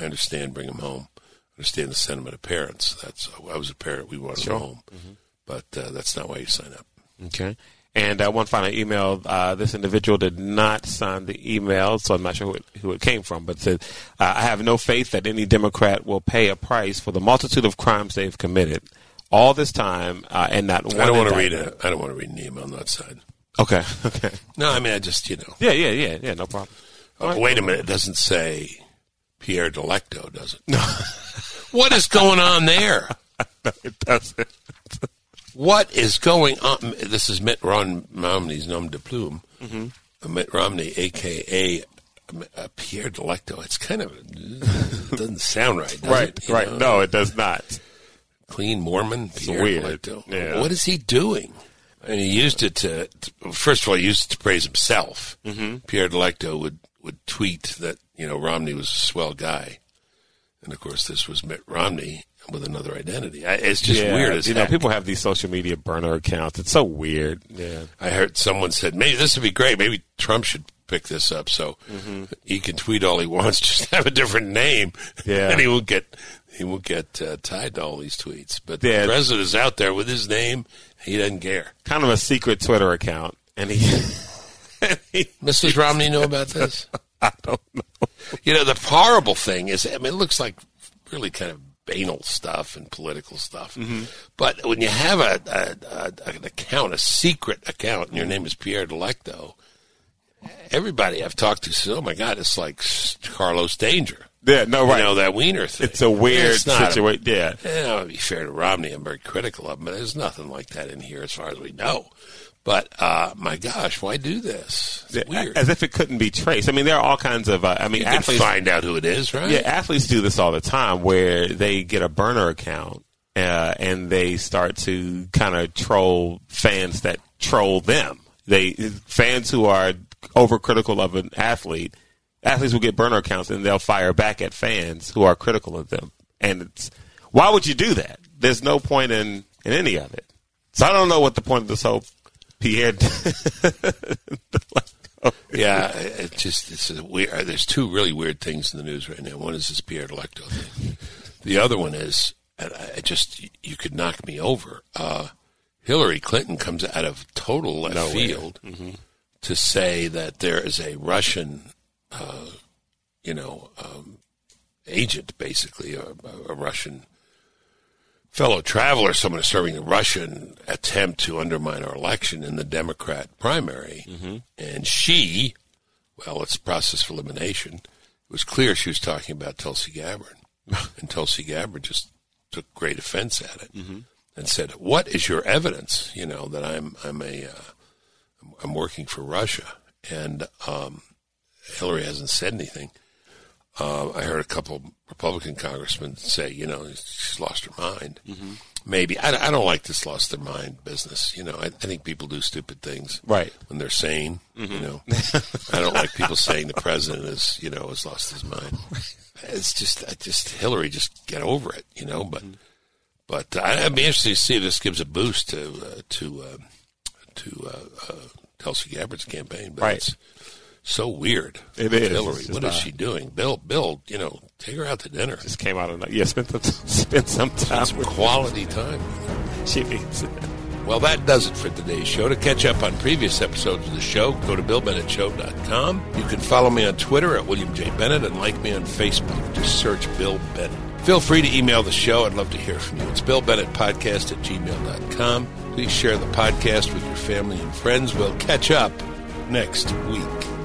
I understand, bring them home. I understand the sentiment of parents. That's I was a parent. We wanted sure. them home, mm-hmm. but uh, that's not why you sign up. Okay. And uh, one final email. Uh, this individual did not sign the email, so I'm not sure who it, who it came from, but said, uh, I have no faith that any Democrat will pay a price for the multitude of crimes they've committed all this time uh, and not one. I don't want to read it. I don't want to read an email on that side. Okay. Okay. No, I mean, I just, you know. Yeah, yeah, yeah, yeah, no problem. Oh, right. Wait a minute. It doesn't say Pierre Delecto, does it? No. what is going on there? no, it doesn't. What is going on? This is Mitt Romney's nom de plume. Mm-hmm. Uh, Mitt Romney, a.k.a. Uh, Pierre Delecto. It's kind of it doesn't sound right. right, it? right. Know? No, it does not. Clean Mormon. It's Pierre weird. Delecto. Yeah. What is he doing? And he used it to, to, First of all, he used it to praise himself. Mm-hmm. Pierre Delecto would would tweet that you know Romney was a swell guy, and of course this was Mitt Romney, with another identity. It's just yeah, weird. As you heck. know, people have these social media burner accounts. It's so weird. Yeah, I heard someone said maybe this would be great. Maybe Trump should pick this up so mm-hmm. he can tweet all he wants, just have a different name. Yeah, and he will get he will get uh, tied to all these tweets. But yeah. the president is out there with his name. He doesn't care. Kind of a secret Twitter account, and he. Mrs. Romney know about this? I don't know. You know, the horrible thing is, I mean, it looks like really kind of banal stuff and political stuff. Mm-hmm. But when you have a, a, a, an account, a secret account, and your name is Pierre Delecto, everybody I've talked to says, "Oh my God, it's like Carlos Danger." Yeah, no, right. You know that Weiner thing. It's a weird situation. Yeah, you know, to be fair to Romney, I'm very critical of him, but there's nothing like that in here as far as we know. But uh, my gosh, why do this? It's weird. As if it couldn't be traced. I mean, there are all kinds of. Uh, I mean, you athletes find out who it is, right? Yeah, athletes do this all the time, where they get a burner account uh, and they start to kind of troll fans that troll them. They fans who are overcritical of an athlete. Athletes will get burner accounts and they'll fire back at fans who are critical of them. And it's why would you do that? There's no point in in any of it. So I don't know what the point of this whole Pierre. yeah, it just it's a weird. Uh, there's two really weird things in the news right now. One is this Pierre Delecto thing. The other one is, and I just you could knock me over. Uh, Hillary Clinton comes out of total left no field mm-hmm. to say that there is a Russian, uh, you know, um, agent, basically a, a Russian fellow traveler, someone is serving a Russian attempt to undermine our election in the Democrat primary. Mm-hmm. And she, well, it's process of elimination. It was clear she was talking about Tulsi Gabbard. and Tulsi Gabbard just took great offense at it mm-hmm. and said, "What is your evidence? You know that I'm I'm a uh, I'm working for Russia." And um, Hillary hasn't said anything. Uh, I heard a couple Republican congressmen say, you know, she's lost her mind. Mm-hmm. Maybe I, I, don't like this lost their mind business. You know, I, I, think people do stupid things right when they're sane. Mm-hmm. You know, I don't like people saying the president is, you know, has lost his mind. It's just, I just Hillary, just get over it. You know, but mm-hmm. but uh, I'd be interested to see if this gives a boost to uh, to uh, to uh, uh, Tulsi Gabbard's campaign. But right so weird. It is. Hillary. What is she doing? Bill, Bill, you know, take her out to dinner. Just came out of yeah, spent some, spent some time, some quality time. She needs it. Well, that does it for today's show. To catch up on previous episodes of the show, go to BillBennettShow.com. You can follow me on Twitter at William J. Bennett and like me on Facebook. Just search Bill Bennett. Feel free to email the show. I'd love to hear from you. It's BillBennettPodcast at gmail.com. Please share the podcast with your family and friends. We'll catch up next week.